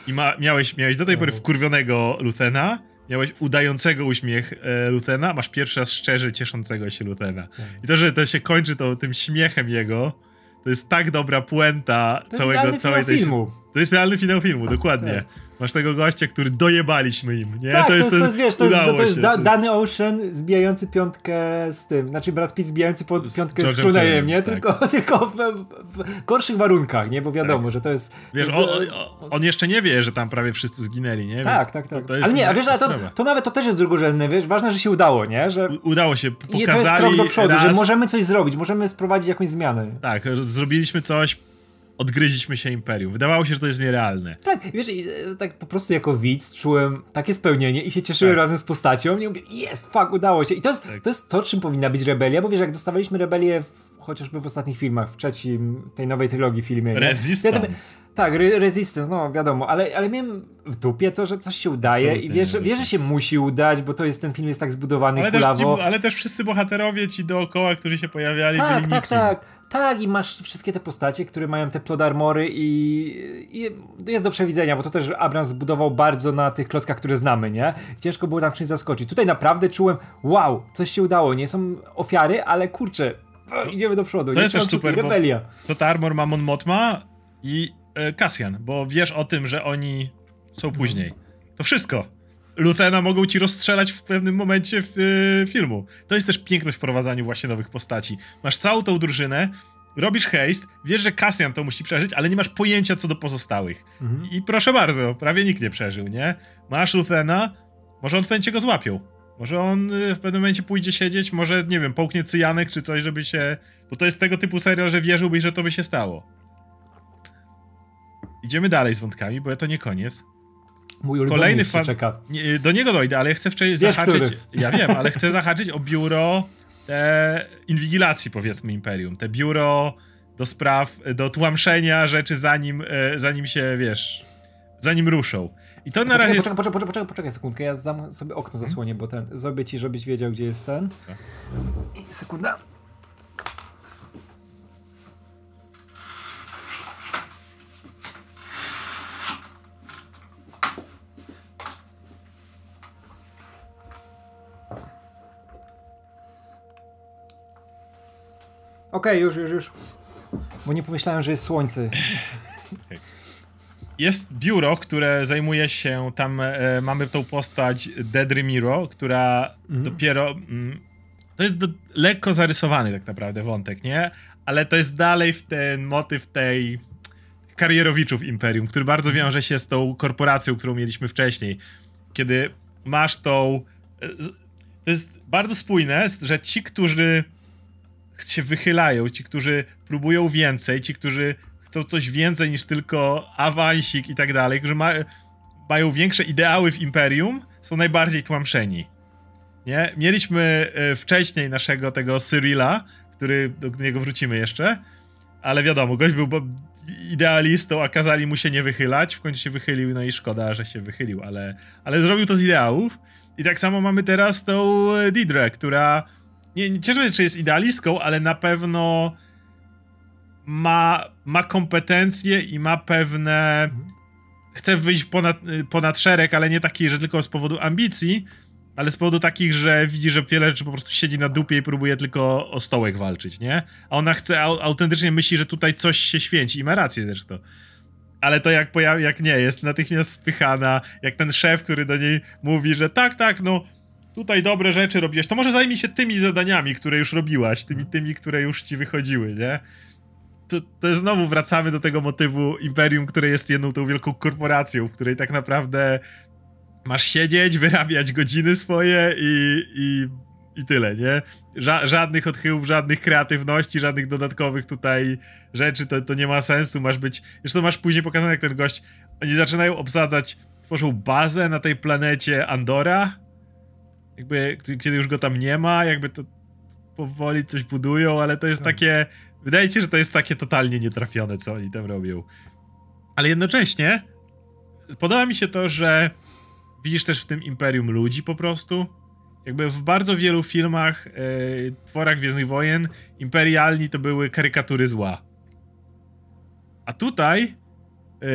A: i ma, miałeś, miałeś do tej pory wkurwionego Luthena, miałeś udającego uśmiech e, Luthena, masz pierwszy raz szczerze cieszącego się Luthena. Tak. I to, że to się kończy to, tym śmiechem jego, to jest tak dobra puenta całego,
B: całej tej... filmu.
A: To jest realny finał filmu, dokładnie. Tak. Masz tego gościa, który dojebaliśmy im, nie?
B: Tak, to jest, to jest, wiesz, to jest, to jest da, Dany Ocean zbijający piątkę z tym, znaczy Brad Pitt zbijający pod piątkę z, z Clooneyem, nie? Tak. Tylko, tylko w, w, gorszych warunkach, nie? Bo wiadomo, tak. że to jest...
A: Wiesz,
B: on,
A: on, jeszcze nie wie, że tam prawie wszyscy zginęli, nie?
B: Tak, Więc tak, tak. To ale nie, a wiesz, ale to, to, nawet to też jest drugorzędne, wiesz? Ważne, że się udało, nie? Że...
A: U, udało się, pokazali I
B: to jest krok do przodu,
A: raz...
B: że możemy coś zrobić, możemy sprowadzić jakąś zmianę.
A: Tak, zrobiliśmy coś, odgryźliśmy się Imperium. Wydawało się, że to jest nierealne.
B: Tak, wiesz, e, tak po prostu jako widz czułem takie spełnienie i się cieszyłem tak. razem z postacią i mówię, jest, fuck, udało się. I to jest, tak. to jest to, czym powinna być rebelia, bo wiesz, jak dostawaliśmy rebelię w, chociażby w ostatnich filmach, w trzecim, tej nowej trylogii filmie. Nie?
A: Resistance. Ja
B: tak, re Resistance, no wiadomo, ale, ale miałem w dupie to, że coś się udaje Absolutnie i wiesz, wiesz, że się musi udać, bo to jest, ten film jest tak zbudowany
A: ale
B: kulawo.
A: Też ci, ale też wszyscy bohaterowie ci dookoła, którzy się pojawiali,
B: tak,
A: byli
B: tak,
A: nikim.
B: tak. Tak, i masz wszystkie te postacie, które mają te plodarmory i, i jest do przewidzenia, bo to też Abrams zbudował bardzo na tych klockach, które znamy, nie? Ciężko było tam czymś zaskoczyć. Tutaj naprawdę czułem, wow, coś się udało, nie są ofiary, ale kurczę, idziemy do przodu.
A: To jest też super, rebelia. bo to Armor ma Mon Motma i e, bo wiesz o tym, że oni są później. To wszystko. Luthena mogą ci rozstrzelać w pewnym momencie w, y, filmu. To jest też piękność w wprowadzaniu właśnie nowych postaci. Masz całą tą drużynę, robisz haste, wiesz, że Cassian to musi przeżyć, ale nie masz pojęcia co do pozostałych. Mhm. I proszę bardzo, prawie nikt nie przeżył, nie? Masz Luthena, może on w go złapią. Może on y, w pewnym momencie pójdzie siedzieć, może, nie wiem, połknie cyjanek czy coś, żeby się... Bo to jest tego typu serial, że wierzyłbyś, że to by się stało. Idziemy dalej z wątkami, bo to nie koniec.
B: Mój Kolejny fan. czeka.
A: Nie, do niego dojdę, ale chcę wcześniej Wiesz, zahaczyć. Który? Ja wiem, ale chcę zahaczyć o biuro e, inwigilacji, powiedzmy, Imperium. Te biuro do spraw, do tłamszenia rzeczy zanim, e, zanim się, wiesz, zanim ruszą. I to na
B: poczekaj,
A: razie...
B: Poczekaj, poczekaj, poczekaj, poczekaj, sekundkę, ja zam sobie okno zasłonię, bo ten, zrobię ci, żebyś wiedział, gdzie jest ten. I sekunda. Okej, już, już, już. Bo nie pomyślałem, że jest słońce.
A: Jest biuro, które zajmuje się, tam e, mamy tą postać Dedry Miro, która dopiero... Mm, to jest do, lekko zarysowany tak naprawdę wątek, nie? Ale to jest dalej w ten motyw tej karierowiczów Imperium, który bardzo wiąże się z tą korporacją, którą mieliśmy wcześniej. Kiedy masz tą... e, To jest bardzo spójne, że ci, którzy się wychylają, ci, którzy próbują więcej, ci, którzy chcą coś więcej niż tylko awansik i tak dalej, którzy ma, mają większe ideały w Imperium, są najbardziej tłamszeni. Nie? Mieliśmy e, wcześniej naszego tego Cyrilla, który, do niego wrócimy jeszcze, ale wiadomo, gość był idealistą, a kazali mu się nie wychylać, w końcu się wychylił, no i szkoda, że się wychylił, ale, ale zrobił to z ideałów. I tak samo mamy teraz tą e, Didrę, która nie, nie ciężko powiedzieć, czy jest idealistką, ale na pewno ma, ma kompetencje i ma pewne. Chce wyjść ponad, y, ponad szereg, ale nie taki, że tylko z powodu ambicji, ale z powodu takich, że widzi, że wiele rzeczy po prostu siedzi na dupie i próbuje tylko o stołek walczyć, nie? A ona chce, au, autentycznie myśli, że tutaj coś się święci i ma rację zresztą. Ale to jak, pojawi, jak nie, jest natychmiast spychana, jak ten szef, który do niej mówi, że tak, tak, no tutaj dobre rzeczy robiłeś, to może zajmij się tymi zadaniami, które już robiłaś, tymi, tymi, które już ci wychodziły, nie? To, to znowu wracamy do tego motywu Imperium, które jest jedną tą wielką korporacją, w której tak naprawdę masz siedzieć, wyrabiać godziny swoje i, i, i tyle, nie? Ża żadnych odchyłów, żadnych kreatywności, żadnych dodatkowych tutaj rzeczy, to, to nie ma sensu, masz być... Zresztą masz później pokazane, jak ten gość, oni zaczynają obsadzać, tworzą bazę na tej planecie Andora, jakby, kiedy już go tam nie ma, jakby to powoli coś budują, ale to jest
B: Tak.
A: takie, wydaje się, że to jest takie totalnie nietrafione, co oni tam robią. Ale jednocześnie podoba mi się to, że widzisz też w tym imperium ludzi po prostu. Jakby w bardzo wielu filmach, e, tworach Gwiezdnych Wojen, imperialni to były karykatury zła. A tutaj, e,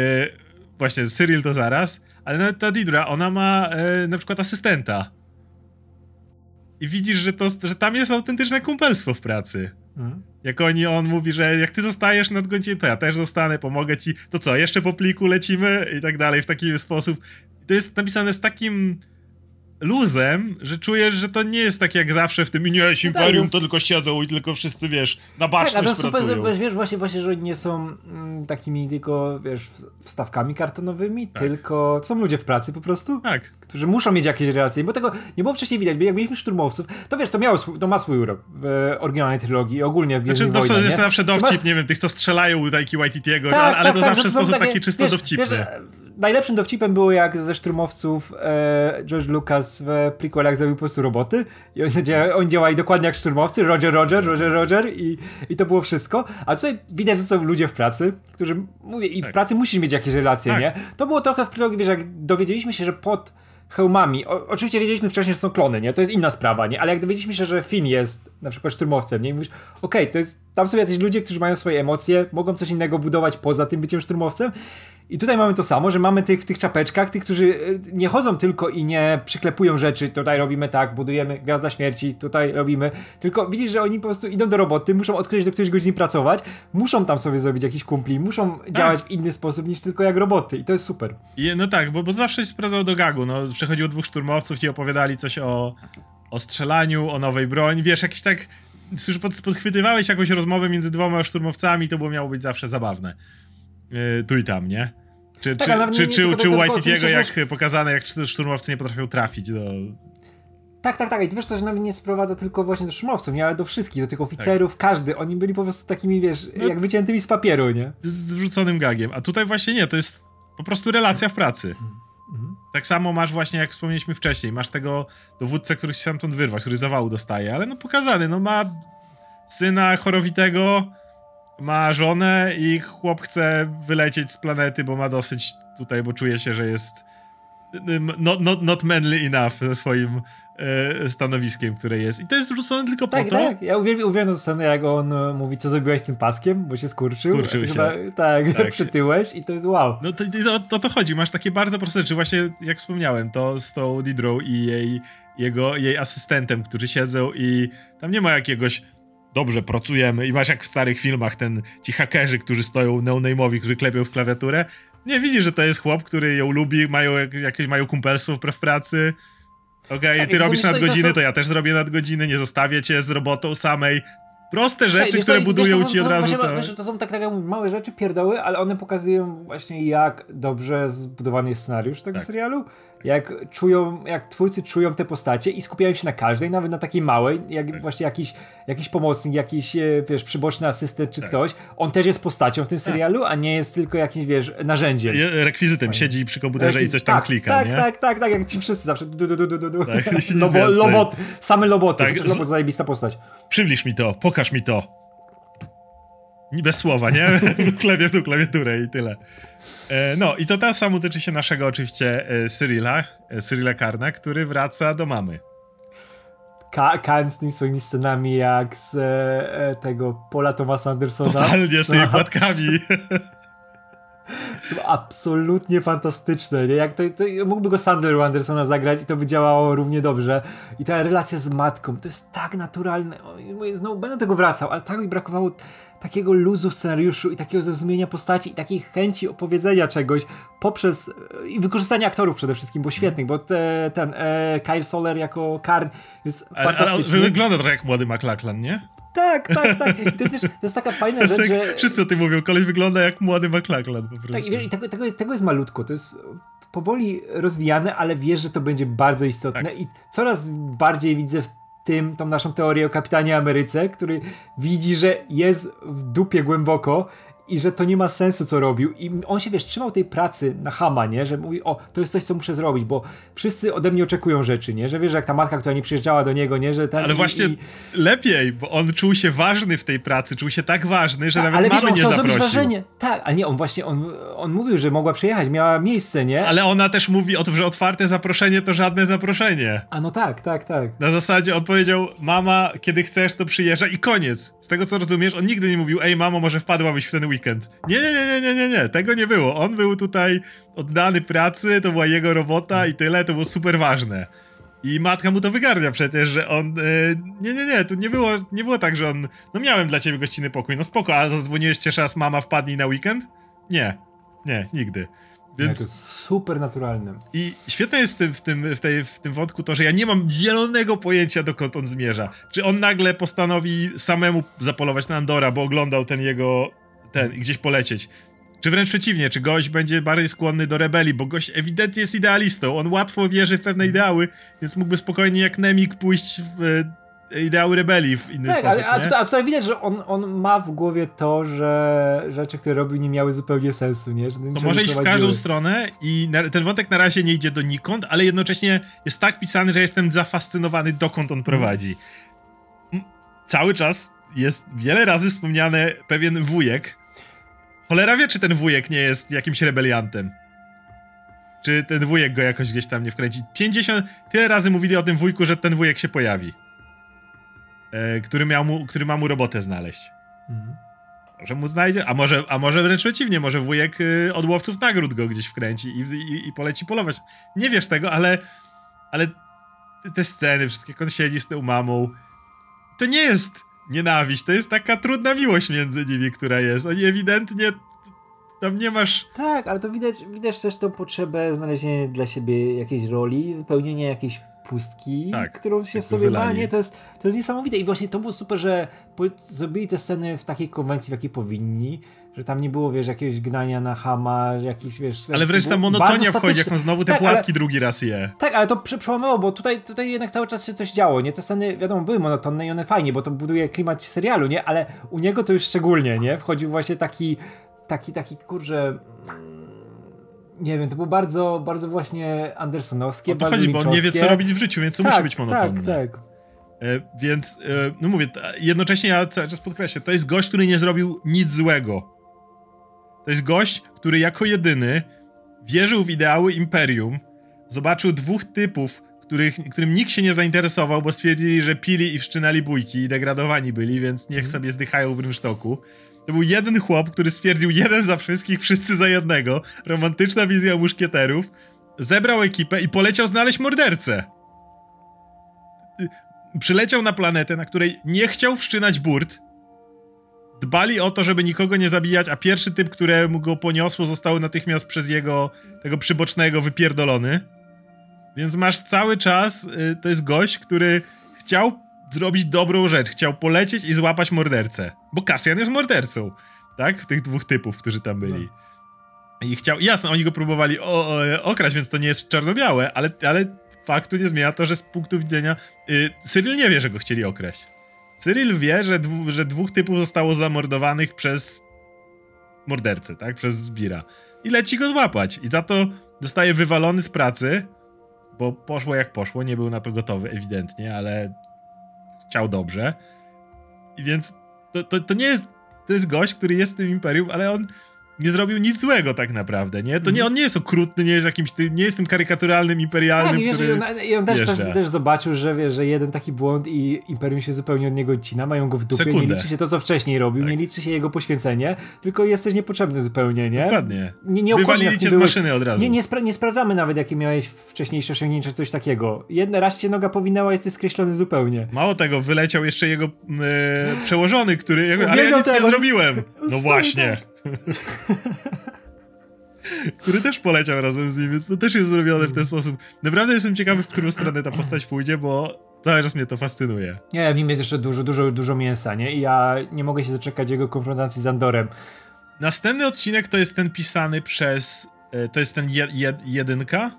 A: właśnie Cyril to zaraz, ale nawet ta Didra, ona ma e, na przykład asystenta. I widzisz, że, to, że tam jest autentyczne kumpelstwo w pracy.
B: Mhm.
A: Jak oni, on mówi, że jak ty zostajesz nad godzinie, to ja też zostanę, pomogę ci. To co, jeszcze po pliku lecimy i tak dalej, w taki sposób. To jest napisane z takim luzem, że czujesz, że to nie jest tak jak zawsze w tym nie, jest
B: No tak,
A: imperium,
B: jest-
A: to tylko siedzą i tylko wszyscy, wiesz, na
B: Tak, a
A: baczność
B: to super,
A: pracują.
B: że, wiesz, właśnie, właśnie, że oni nie są mm, takimi tylko, wiesz, wstawkami kartonowymi, tylko są ludzie w pracy po prostu,
A: Tak.
B: którzy muszą mieć jakieś relacje, bo tego nie było wcześniej widać, bo jak mieliśmy szturmowców, to wiesz, to miało swój, to ma swój urok w oryginalnej trylogii ogólnie w
A: Znaczy,
B: Gwiezdnych
A: to są-
B: Wojnach,
A: jest
B: nie?
A: zawsze
B: To
A: dowcip,
B: masz-
A: nie wiem, tych, co strzelają u Taiki Waititiego,
B: Tak,
A: ale, ale
B: tak,
A: to
B: tak,
A: zawsze
B: to
A: sposób
B: takie-
A: taki czysto
B: wiesz,
A: dowcipny.
B: Wiesz, najlepszym dowcipem było jak ze szturmowców e, George Lucas w prequelach zrobił po prostu roboty i oni, dzia oni działali dokładnie jak szturmowcy, Roger, Roger, Roger, Roger i, i to było wszystko. A tutaj widać, że są ludzie w pracy, którzy, mówię, i w
A: Tak.
B: pracy musisz mieć jakieś relacje,
A: Tak.
B: nie? To było trochę w trilogii, wiesz, jak dowiedzieliśmy się, że pod hełmami, o, oczywiście wiedzieliśmy wcześniej, że są klony, nie? To jest inna sprawa, nie? Ale jak dowiedzieliśmy się, że Finn jest na przykład szturmowcem, nie? I mówisz, okej, to jest, tam są jacyś ludzie, którzy mają swoje emocje, mogą coś innego budować poza tym byciem szturmowcem. I tutaj mamy to samo, że mamy tych w tych czapeczkach, tych, którzy y, nie chodzą tylko i nie przyklepują rzeczy, tutaj robimy tak, budujemy Gwiazda Śmierci, tutaj robimy, tylko widzisz, że oni po prostu idą do roboty, muszą odkryć do którejś godziny pracować, muszą tam sobie zrobić jakiś kumpli, muszą działać w inny sposób niż tylko jak roboty i to jest super.
A: I, no tak, bo, bo zawsze się sprawdzał do gagu. No, przechodziło dwóch szturmowców i opowiadali coś o, o strzelaniu, o nowej broni. Wiesz, jakiś tak. Już pod, podchwytywałeś jakąś rozmowę między dwoma szturmowcami, to było miało być zawsze zabawne. Yy, tu i tam, nie? Czy,
B: Tak,
A: czy, czy, czy, czy u
B: oczywiście,
A: jak pokazane, jak szturmowcy nie potrafią trafić do.
B: Tak, tak, tak. I ty wiesz, to że nawet nie sprowadza tylko właśnie do szturmowców, nie, ale do wszystkich, do tych oficerów, każdy. Oni byli po prostu takimi, wiesz,
A: No-
B: jak wyciętymi z papieru, nie?
A: z wrzuconym gagiem. A tutaj właśnie nie, to jest po prostu relacja w pracy. Tak samo masz właśnie, jak wspomnieliśmy wcześniej, masz tego dowódcę, który się stamtąd wyrwać, który zawału dostaje, ale no pokazany, no ma syna chorowitego, ma żonę i chłop chce wylecieć z planety, bo ma dosyć tutaj, bo czuje się, że jest not, not, not manly enough ze swoim e, stanowiskiem, które jest. I to jest rzucone tylko
B: tak,
A: po to.
B: Tak, ja uwielbiam, uwielbiam scenę, jak on e, mówi, co zrobiłeś z tym paskiem, bo się skurczył.
A: Skurczył się. Chyba,
B: tak, tak, przytyłeś i to jest wow.
A: No to, to, to, to chodzi, masz takie bardzo proste rzeczy. Właśnie, jak wspomniałem, to z tą Didrow i jej, jego, jej asystentem, którzy siedzą i tam nie ma jakiegoś dobrze pracujemy i masz jak w starych filmach ten, ci hakerzy, którzy stoją no-name'owi, którzy klepią w klawiaturę. Nie widzisz, że to jest chłop, który ją lubi, mają jakieś mają kumpelstwo w pracy. Okej, okay, tak, ty robisz nadgodziny, to, to ja też zrobię nadgodziny, nie zostawię cię z robotą samej. Proste rzeczy, które budują wiesz, ci od razu.
B: to... Wiesz, to są tak, tak małe rzeczy, pierdoły, ale one pokazują właśnie jak dobrze zbudowany jest scenariusz tego tak. serialu jak czują, jak twórcy czują te postacie i skupiają się na każdej, nawet na takiej małej, jak tak. właśnie jakiś, jakiś pomocnik, jakiś, e, wiesz, przyboczny asystent czy tak. ktoś, on też jest postacią w tym tak. serialu, a nie jest tylko jakimś, wiesz, narzędziem.
A: Rekwizytem, Fajnie. siedzi przy komputerze i coś tam
B: tak,
A: klika,
B: tak,
A: nie?
B: Tak, tak, tak, jak ci wszyscy zawsze du, du, du, du, du. Tak, Lobo, lobot, same loboty, tak. lobot, zajebista postać.
A: Przybliż mi to, pokaż mi to. Bez słowa, nie? Klepię w tą klawiaturę i tyle. E, no i to ta samo tyczy się naszego oczywiście e, Cyrilla, e, Cyrilla Karna, który wraca do mamy.
B: Ka z tymi swoimi scenami jak z e, tego Paula Thomasa Andersona.
A: Totalnie, tymi płatkami.
B: Są absolutnie fantastyczne. Nie? Jak to, to, mógłby go Sandler Andersona zagrać i to by działało równie dobrze. I ta relacja z matką, to jest tak naturalne. Znowu będę do tego wracał, ale tak mi brakowało takiego luzu w scenariuszu i takiego zrozumienia postaci i takiej chęci opowiedzenia czegoś poprzez i wykorzystania aktorów przede wszystkim, bo świetnych, bo te, ten e, Kyle Soler jako Karn jest ale, fantastyczny.
A: Ale wygląda trochę jak młody McLachlan, nie?
B: Tak, tak, tak. I to jest, wiesz, to jest taka fajna rzecz, tak, że...
A: Wszyscy o tym mówią, koleś wygląda jak młody McLachlan po prostu.
B: Tak, i, i tego, tego, tego jest malutko, to jest powoli rozwijane, ale wiesz, że to będzie bardzo istotne tak. i coraz bardziej widzę w tym, tą naszą teorię o kapitanie Ameryce, który widzi, że jest w dupie głęboko i że to nie ma sensu, co robił. I on się, wiesz, trzymał tej pracy na hama, nie? Że mówi, o, to jest coś, co muszę zrobić, bo wszyscy ode mnie oczekują rzeczy, nie? Że wiesz, jak ta matka, która nie przyjeżdżała do niego, nie? Że ten,
A: Ale
B: i,
A: właśnie
B: i...
A: lepiej, bo on czuł się ważny w tej pracy, czuł się tak ważny, że tak, nawet ale mamy wiesz, on nie zaprosił. wrażenie.
B: Tak, a nie, on właśnie, on, on mówił, że mogła przyjechać, miała miejsce, nie?
A: Ale ona też mówi o tym, że otwarte zaproszenie to żadne zaproszenie.
B: A no tak, tak, tak.
A: Na zasadzie on powiedział, mama, kiedy chcesz, to przyjeżdża i koniec. Z tego, co rozumiesz, on nigdy nie mówił, ej, mamo, może wpadłabyś w ten weekend. Nie, nie, nie, nie, nie, nie, nie, tego nie było. On był tutaj oddany pracy, to była jego robota i tyle, to było super ważne. I matka mu to wygarnia przecież, że on. Yy, nie, nie, nie, tu nie było, nie było tak, że on. No miałem dla ciebie gościnny pokój, no spoko, a zadzwoniłeś cię raz mama wpadnij na weekend? Nie, nie, nigdy.
B: Więc... to jest super naturalne.
A: I świetne jest w tym, w, tym, w, tej, w tym wątku to, że ja nie mam zielonego pojęcia, dokąd on zmierza. Czy on nagle postanowi samemu zapolować na Andora, bo oglądał ten jego ten, gdzieś polecieć. Czy wręcz przeciwnie, czy gość będzie bardziej skłonny do rebelii, bo gość ewidentnie jest idealistą, on łatwo wierzy w pewne ideały, więc mógłby spokojnie jak Nemik pójść w e, ideały rebelii w inny
B: tak,
A: sposób.
B: A, a, tutaj, a tutaj widać, że on, on ma w głowie to, że rzeczy, które robił, nie miały zupełnie sensu, nie? Że
A: to może iść w każdą stronę i na, ten wątek na razie nie idzie donikąd, ale jednocześnie jest tak pisany, że jestem zafascynowany, dokąd on prowadzi. Cały czas jest wiele razy wspomniany pewien wujek, Cholera wie, czy ten wujek nie jest jakimś rebeliantem. Czy ten wujek go jakoś gdzieś tam nie wkręci. 50... Tyle razy mówili o tym wujku, że ten wujek się pojawi. E, który, miał mu, który ma mu robotę znaleźć. Mhm. Może mu znajdzie, a może, a może wręcz przeciwnie, może wujek y, od łowców nagród go gdzieś wkręci i, i, i poleci polować. Nie wiesz tego, ale ale te sceny, wszystkie, jak on siedzi z tą mamą, to nie jest nienawiść. To jest taka trudna miłość między nimi, która jest. Oni ewidentnie tam nie masz.
B: Tak, ale to widać, widać też tą potrzebę znalezienia dla siebie jakiejś roli, wypełnienia jakiejś pustki, tak, którą się w sobie ma, nie? To jest, to jest niesamowite i właśnie to było super, że zrobili te sceny w takiej konwencji, w jakiej powinni, że tam nie było, wiesz, jakiegoś gnania na hama, jakiś, wiesz...
A: Ale wreszcie ta monotonia wchodzi, jak on znowu te tak, płatki ale, drugi raz je.
B: Tak, ale to przełamało, bo tutaj, tutaj jednak cały czas się coś działo, nie? Te sceny, wiadomo, były monotonne i one fajnie, bo to buduje klimat serialu, nie? Ale u niego to już szczególnie, nie? Wchodził właśnie taki, taki, taki, kurczę... Mm, nie wiem, to było bardzo, bardzo właśnie andersonowskie, o to chodzi, bo
A: on nie wie, co robić w życiu, więc to tak, musi być monotonne.
B: Tak, tak.
A: E, więc, e, no mówię, jednocześnie ja cały czas podkreślę, to jest gość, który nie zrobił nic złego. To jest gość, który jako jedyny wierzył w ideały imperium, zobaczył dwóch typów, których, którym nikt się nie zainteresował, bo stwierdzili, że pili i wszczynali bójki i degradowani byli, więc niech sobie zdychają w rynsztoku. To był jeden chłop, który stwierdził jeden za wszystkich, wszyscy za jednego. Romantyczna wizja muszkieterów. Zebrał ekipę i poleciał znaleźć mordercę. Przyleciał na planetę, na której nie chciał wszczynać burt. Dbali o to, żeby nikogo nie zabijać, a pierwszy typ, któremu go poniosło, został natychmiast przez jego, tego przybocznego, wypierdolony. Więc masz cały czas, y, to jest gość, który chciał zrobić dobrą rzecz, chciał polecieć i złapać mordercę. Bo Kasjan jest mordercą, tak? Tych dwóch typów, którzy tam byli. No. I chciał, jasne, oni go próbowali o, o, okraść, więc to nie jest czarno-białe, ale, ale faktu nie zmienia to, że z punktu widzenia y, Cyril nie wie, że go chcieli okraść. Cyril wie, że, dwu, że dwóch typów zostało zamordowanych przez mordercę, tak? Przez Zbira. I leci go złapać. I za to zostaje wywalony z pracy, bo poszło jak poszło, nie był na to gotowy ewidentnie, ale chciał dobrze. I więc to, to, to nie jest, to jest gość, który jest w tym imperium, ale on nie zrobił nic złego tak naprawdę, nie? To nie, mhm. on nie jest okrutny, nie jest jakimś, nie jest tym karykaturalnym imperialnym, tak, który
B: wiesz, I on też, też, też, zobaczył, że wie, że jeden taki błąd i imperium się zupełnie od niego odcina, mają go w dupie, Sekundę. nie liczy się to, co wcześniej robił, tak. nie liczy się jego poświęcenie, tylko jesteś niepotrzebny zupełnie, nie?
A: Dokładnie. Nie, nie Wywalili cię z maszyny od razu.
B: Nie, nie, spra nie, sprawdzamy nawet, jakie miałeś wcześniejsze osiągnięcia, coś takiego. Jedna, raz cię noga powinęła, jesteś skreślony zupełnie.
A: Mało tego, wyleciał jeszcze jego e, przełożony, który, ale ja nic nie zrobiłem. No właśnie. Tak. Który też poleciał razem z nim, więc to też jest zrobione w ten sposób. Naprawdę jestem ciekawy, w którą stronę ta postać pójdzie, bo cały czas mnie to fascynuje.
B: Nie, w nim jest jeszcze dużo, dużo, dużo mięsa, nie? I ja nie mogę się doczekać jego konfrontacji z Andorem.
A: Następny odcinek to jest ten pisany przez. E, to jest ten je, je, jedynka?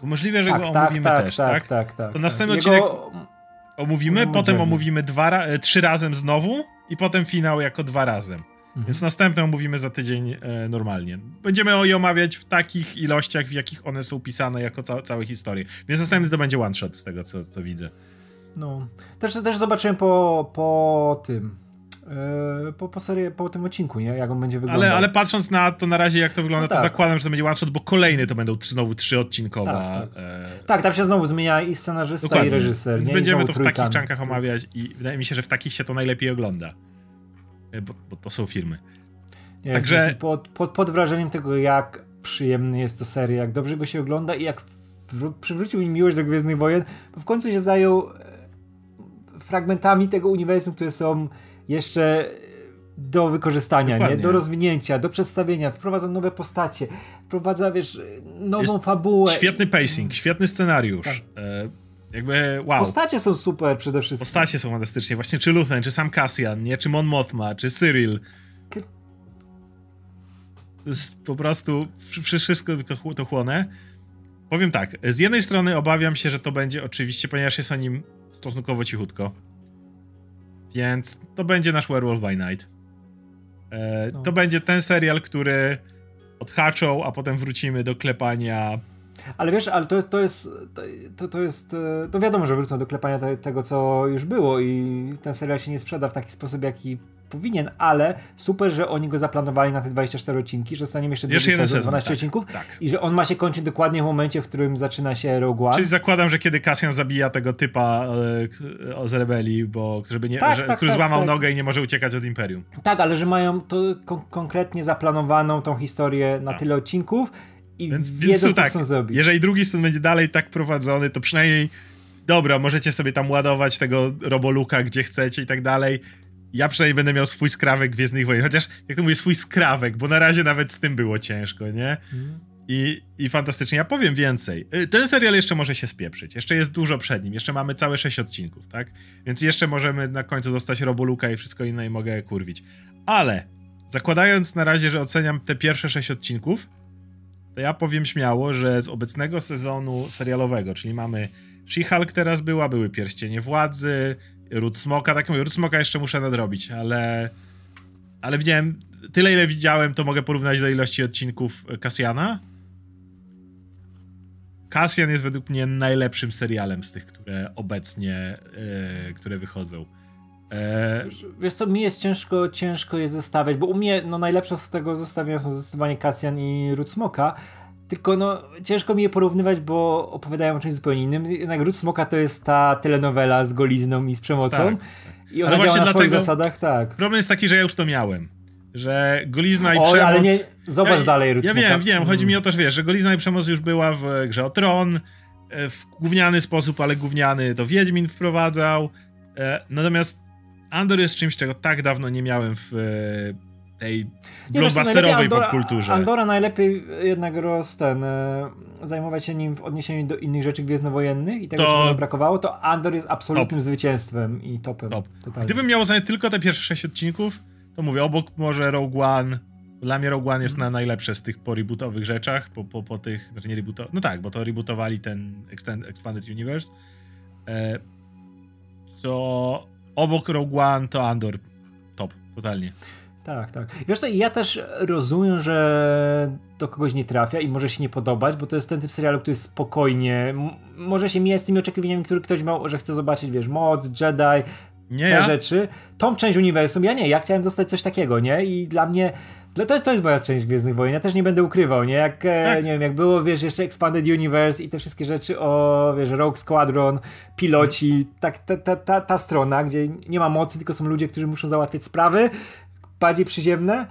A: Bo możliwe, że tak, go tak, omówimy tak, też, tak?
B: Tak, tak, tak.
A: To następny jego... odcinek omówimy, potem omówimy dwa, e, trzy razem znowu i potem finał jako dwa razem. Mhm. Więc następną mówimy za tydzień e, normalnie. Będziemy je omawiać w takich ilościach, w jakich one są pisane jako ca całe historie. Więc następny to będzie one shot z tego, co, co widzę.
B: No. Też, też zobaczyłem po, po tym. Yy, po, po, serii, po tym odcinku, nie? Jak on będzie wyglądał.
A: Ale, ale patrząc na to na razie, jak to wygląda, no tak. to zakładam, że to będzie one shot, bo kolejny to będą znowu trzy odcinkowe.
B: Tak, tak. E... tak, tam się znowu zmienia i scenarzysta, Dokładnie. i reżyser.
A: Więc
B: nie?
A: będziemy to w takich czankach omawiać i wydaje mi się, że w takich się to najlepiej ogląda. E, bo, bo to są filmy.
B: Także... Jestem pod, pod, pod wrażeniem tego, jak przyjemny jest to seria, jak dobrze go się ogląda i jak przywrócił mi miłość do Gwiezdnych Wojen, bo w końcu się zajął e, fragmentami tego uniwersum, które są jeszcze do wykorzystania, nie? do rozwinięcia, do przedstawienia, wprowadza nowe postacie, wprowadza, wiesz, nową jest fabułę.
A: Świetny pacing, świetny scenariusz. Tak. Jakby wow.
B: Postacie są super przede wszystkim.
A: Postacie są fantastycznie. Właśnie czy Luthen, czy sam Cassian, nie? Czy Mon Mothma, czy Cyril. To jest po prostu wszystko to chłonę. Powiem tak, z jednej strony obawiam się, że to będzie oczywiście, ponieważ jest o nim stosunkowo cichutko. Więc to będzie nasz Werewolf by Night. E, no. To będzie ten serial, który odhaczą, a potem wrócimy do klepania.
B: Ale wiesz, ale to jest, to jest, to, to jest, e, to wiadomo, że wrócą do klepania te, tego, co już było i ten serial się nie sprzeda w taki sposób, jaki powinien, ale super, że oni go zaplanowali na te 24 odcinki, że zostaniemy jeszcze, jeszcze jeden sezon, 12 tak, odcinków tak. i że on ma się kończyć dokładnie w momencie, w którym zaczyna się Rogue One.
A: Czyli zakładam, że kiedy Cassian zabija tego typa e, z rebelii, bo żeby nie, tak, że, tak, który tak, złamał tak. nogę i nie może uciekać od Imperium.
B: Tak, ale że mają to kon konkretnie zaplanowaną tą historię na tyle odcinków i więc, wiedzą, więc co tak, chcą zrobić.
A: Jeżeli drugi sezon będzie dalej tak prowadzony, to przynajmniej dobra, możecie sobie tam ładować tego roboluka gdzie chcecie i tak dalej ja przynajmniej będę miał swój skrawek Gwiezdnych Wojen. Chociaż, jak to mówię, swój skrawek, bo na razie nawet z tym było ciężko, nie? Mm. I, I fantastycznie. Ja powiem więcej. Y, ten serial jeszcze może się spieprzyć. Jeszcze jest dużo przed nim. Jeszcze mamy całe sześć odcinków, tak? Więc jeszcze możemy na końcu dostać Roboluka i wszystko inne i mogę kurwić. Ale zakładając na razie, że oceniam te pierwsze sześć odcinków, to ja powiem śmiało, że z obecnego sezonu serialowego, czyli mamy She-Hulk teraz była, były Pierścienie Władzy, Ród Smoka, tak mówię, Ród Smoka jeszcze muszę nadrobić, ale ale widziałem, tyle ile widziałem, to mogę porównać do ilości odcinków Kasjana. Kasjan jest według mnie najlepszym serialem z tych, które obecnie, yy, które wychodzą.
B: E... Wiesz co, mi jest ciężko, ciężko je zestawiać, bo u mnie no, najlepsze z tego zestawienia są zdecydowanie Kasjan i Ród Smoka, tylko no ciężko mi je porównywać, bo opowiadają o czymś zupełnie innym. Jednak Ród Smoka to jest ta telenowela z golizną i z przemocą. Tak. I ona ale działa na swoich zasadach, tak.
A: Problem jest taki, że ja już to miałem. Że golizna i Oj, przemoc...
B: ale nie, zobacz ja, dalej Ród
A: Ja wiem, wiem, chodzi mi o to, że wiesz, że golizna i przemoc już była w grze o Tron, e, w gówniany sposób, ale gówniany to Wiedźmin wprowadzał. E, natomiast Andor jest czymś, czego tak dawno nie miałem w e, tej blockbusterowej popkulturze.
B: Andora najlepiej jednak roz ten, e, zajmować się nim w odniesieniu do innych rzeczy gwiezdnowojennych i tego, to... czego brakowało, to Andor jest absolutnym Top. zwycięstwem i topem. Top.
A: Gdybym miał oceniać tylko te pierwsze sześć odcinków, to mówię, obok może Rogue One, dla mnie Rogue One jest na najlepsze z tych po rebootowych rzeczach, po, po, po tych, znaczy nie rebootowych, no tak, bo to rebootowali ten Expanded Universe. E, to obok Rogue One to Andor top, totalnie.
B: Tak, tak. Wiesz co, ja też rozumiem, że do kogoś nie trafia i może się nie podobać, bo to jest ten typ serialu, który jest spokojnie, może się mija z tymi oczekiwaniami, które ktoś miał, że chce zobaczyć, wiesz, moc, Jedi, nie te ja? rzeczy. Tą część uniwersum, ja nie, ja chciałem dostać coś takiego, nie? I dla mnie to, to jest moja część Gwiezdnych Wojen, ja też nie będę ukrywał, nie? Jak, e, tak. nie wiem, jak było, wiesz, jeszcze Expanded Universe i te wszystkie rzeczy o, wiesz, Rogue Squadron, piloci, tak, ta, ta, ta, ta strona, gdzie nie ma mocy, tylko są ludzie, którzy muszą załatwiać sprawy, bardziej przyziemne,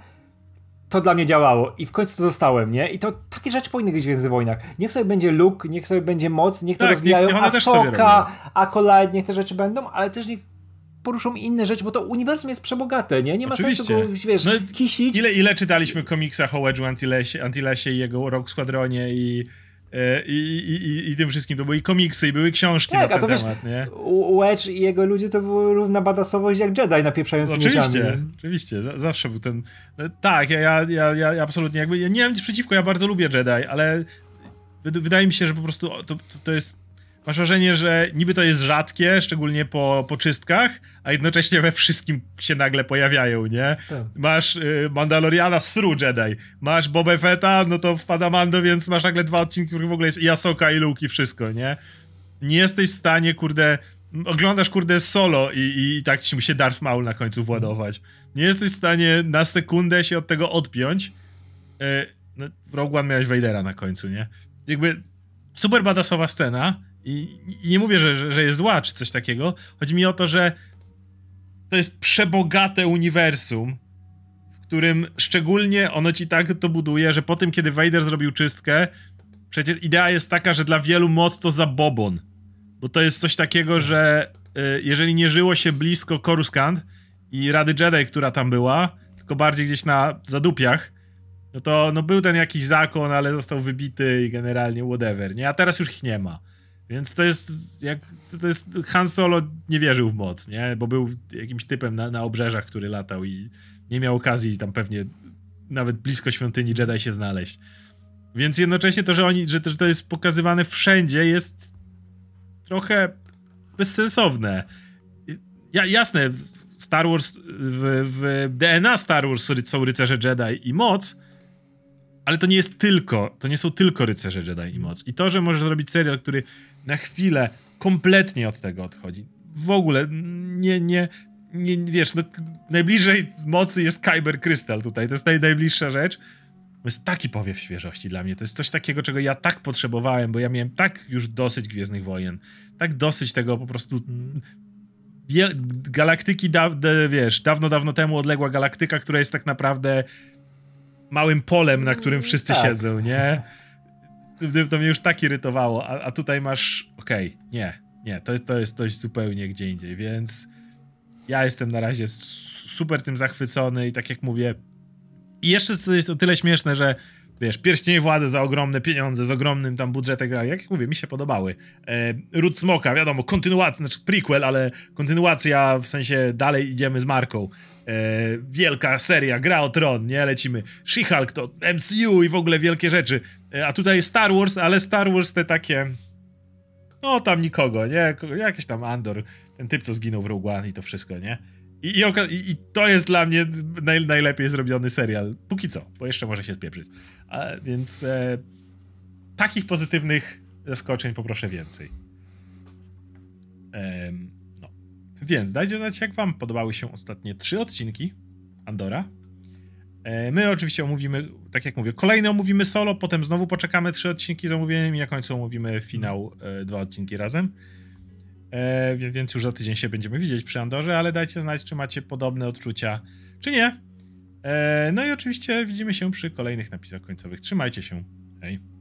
B: to dla mnie działało i w końcu to dostałem, nie? I to takie rzeczy powinny być w Gwiezdnych Wojnach. Niech sobie będzie look, niech sobie będzie moc, niech to tak, rozwijają niech, Asoka, Acolyte, niech te rzeczy będą, ale też niech poruszą inne rzeczy, bo to uniwersum jest przebogatne, nie? Nie ma Oczywiście. sensu go, wiesz, no, kisić.
A: Ile, ile czytaliśmy komiksach o Wedge'u Antilesie, Antilesie i jego Rogue Squadronie i e, i, i, i, tym wszystkim. To były i komiksy, i były książki tak, na ten a to temat, wiesz, nie?
B: Wedge i jego ludzie to była równa badasowość jak Jedi napieprzający
A: Oczywiście, mieczami. oczywiście. zawsze był ten... No, tak, ja, ja, ja, ja absolutnie jakby... Ja nie mam nic przeciwko, ja bardzo lubię Jedi, ale wydaje mi się, że po prostu to, to jest masz wrażenie, że niby to jest rzadkie, szczególnie po, po czystkach, a jednocześnie we wszystkim się nagle pojawiają, nie? Tak. Masz y, Mandaloriana Sru Jedi, masz Boba Fetta, no to wpada Mando, więc masz nagle dwa odcinki, w których w ogóle jest i Asoka i Luke i wszystko, nie? Nie jesteś w stanie, kurde, oglądasz, kurde, solo i, i, i tak ci musi Darth Maul na końcu władować. Nie jesteś w stanie na sekundę się od tego odpiąć. Y, no, w Rogue One miałeś Vadera na końcu, nie? Jakby super badasowa scena, i, nie mówię, że, że jest zła czy coś takiego. Chodzi mi o to, że to jest przebogate uniwersum, w którym szczególnie ono ci tak to buduje, że po tym, kiedy Vader zrobił czystkę, przecież idea jest taka, że dla wielu moc to zabobon. Bo to jest coś takiego, że y, jeżeli nie żyło się blisko Coruscant i Rady Jedi, która tam była, tylko bardziej gdzieś na zadupiach, no to no był ten jakiś zakon, ale został wybity i generalnie whatever, nie? A teraz już ich nie ma. Więc to jest jak to jest Han Solo nie wierzył w moc, nie? Bo był jakimś typem na, na obrzeżach, który latał i nie miał okazji tam pewnie nawet blisko świątyni Jedi się znaleźć. Więc jednocześnie to, że oni, że to, że to jest pokazywane wszędzie jest trochę bezsensowne. Ja, jasne, Star Wars, w, w DNA Star Wars są rycerze Jedi i moc, ale to nie jest tylko, to nie są tylko rycerze Jedi i moc. I to, że możesz zrobić serial, który na chwilę kompletnie od tego odchodzi. W ogóle nie, nie, nie wiesz, no, najbliżej z mocy jest Kyber Crystal tutaj, to jest naj, najbliższa rzecz. To jest taki powiew świeżości dla mnie. To jest coś takiego, czego ja tak potrzebowałem, bo ja miałem tak już dosyć Gwiezdnych Wojen. Tak dosyć tego po prostu galaktyki, da, wiesz, dawno, dawno temu odległa galaktyka, która jest tak naprawdę małym polem, na którym wszyscy tak. siedzą, nie? To mnie już tak irytowało, a, a tutaj masz, okej, okay, nie, nie, to, to jest coś zupełnie gdzie indziej, więc ja jestem na razie super tym zachwycony i tak jak mówię, i jeszcze to jest o tyle śmieszne, że wiesz, pierścienie władzy za ogromne pieniądze, z ogromnym tam budżetem, jak, jak mówię, mi się podobały. E, Ród Smoka, wiadomo, kontynuacja, znaczy prequel, ale kontynuacja, w sensie dalej idziemy z marką. E, wielka seria, gra o tron, nie? Lecimy. She-Hulk to MCU i w ogóle wielkie rzeczy. E, a tutaj Star Wars, ale Star Wars te takie... No, tam nikogo, nie? Jakiś tam Andor, ten typ, co zginął w Rogue One i to wszystko, nie? I, i, i to jest dla mnie naj, najlepiej zrobiony serial. Póki co, bo jeszcze może się spieprzyć. A, więc e, takich pozytywnych zaskoczeń poproszę więcej. no. Więc dajcie znać, jak wam podobały się ostatnie trzy odcinki Andora. E, my oczywiście omówimy, tak jak mówię, kolejny omówimy solo, potem znowu poczekamy trzy odcinki z omówieniem i na końcu omówimy finał, e, dwa odcinki razem. E, więc już za tydzień się będziemy widzieć przy Andorze, ale dajcie znać, czy macie podobne odczucia, czy nie. No i oczywiście widzimy się przy kolejnych napisach końcowych. Trzymajcie się. Hej.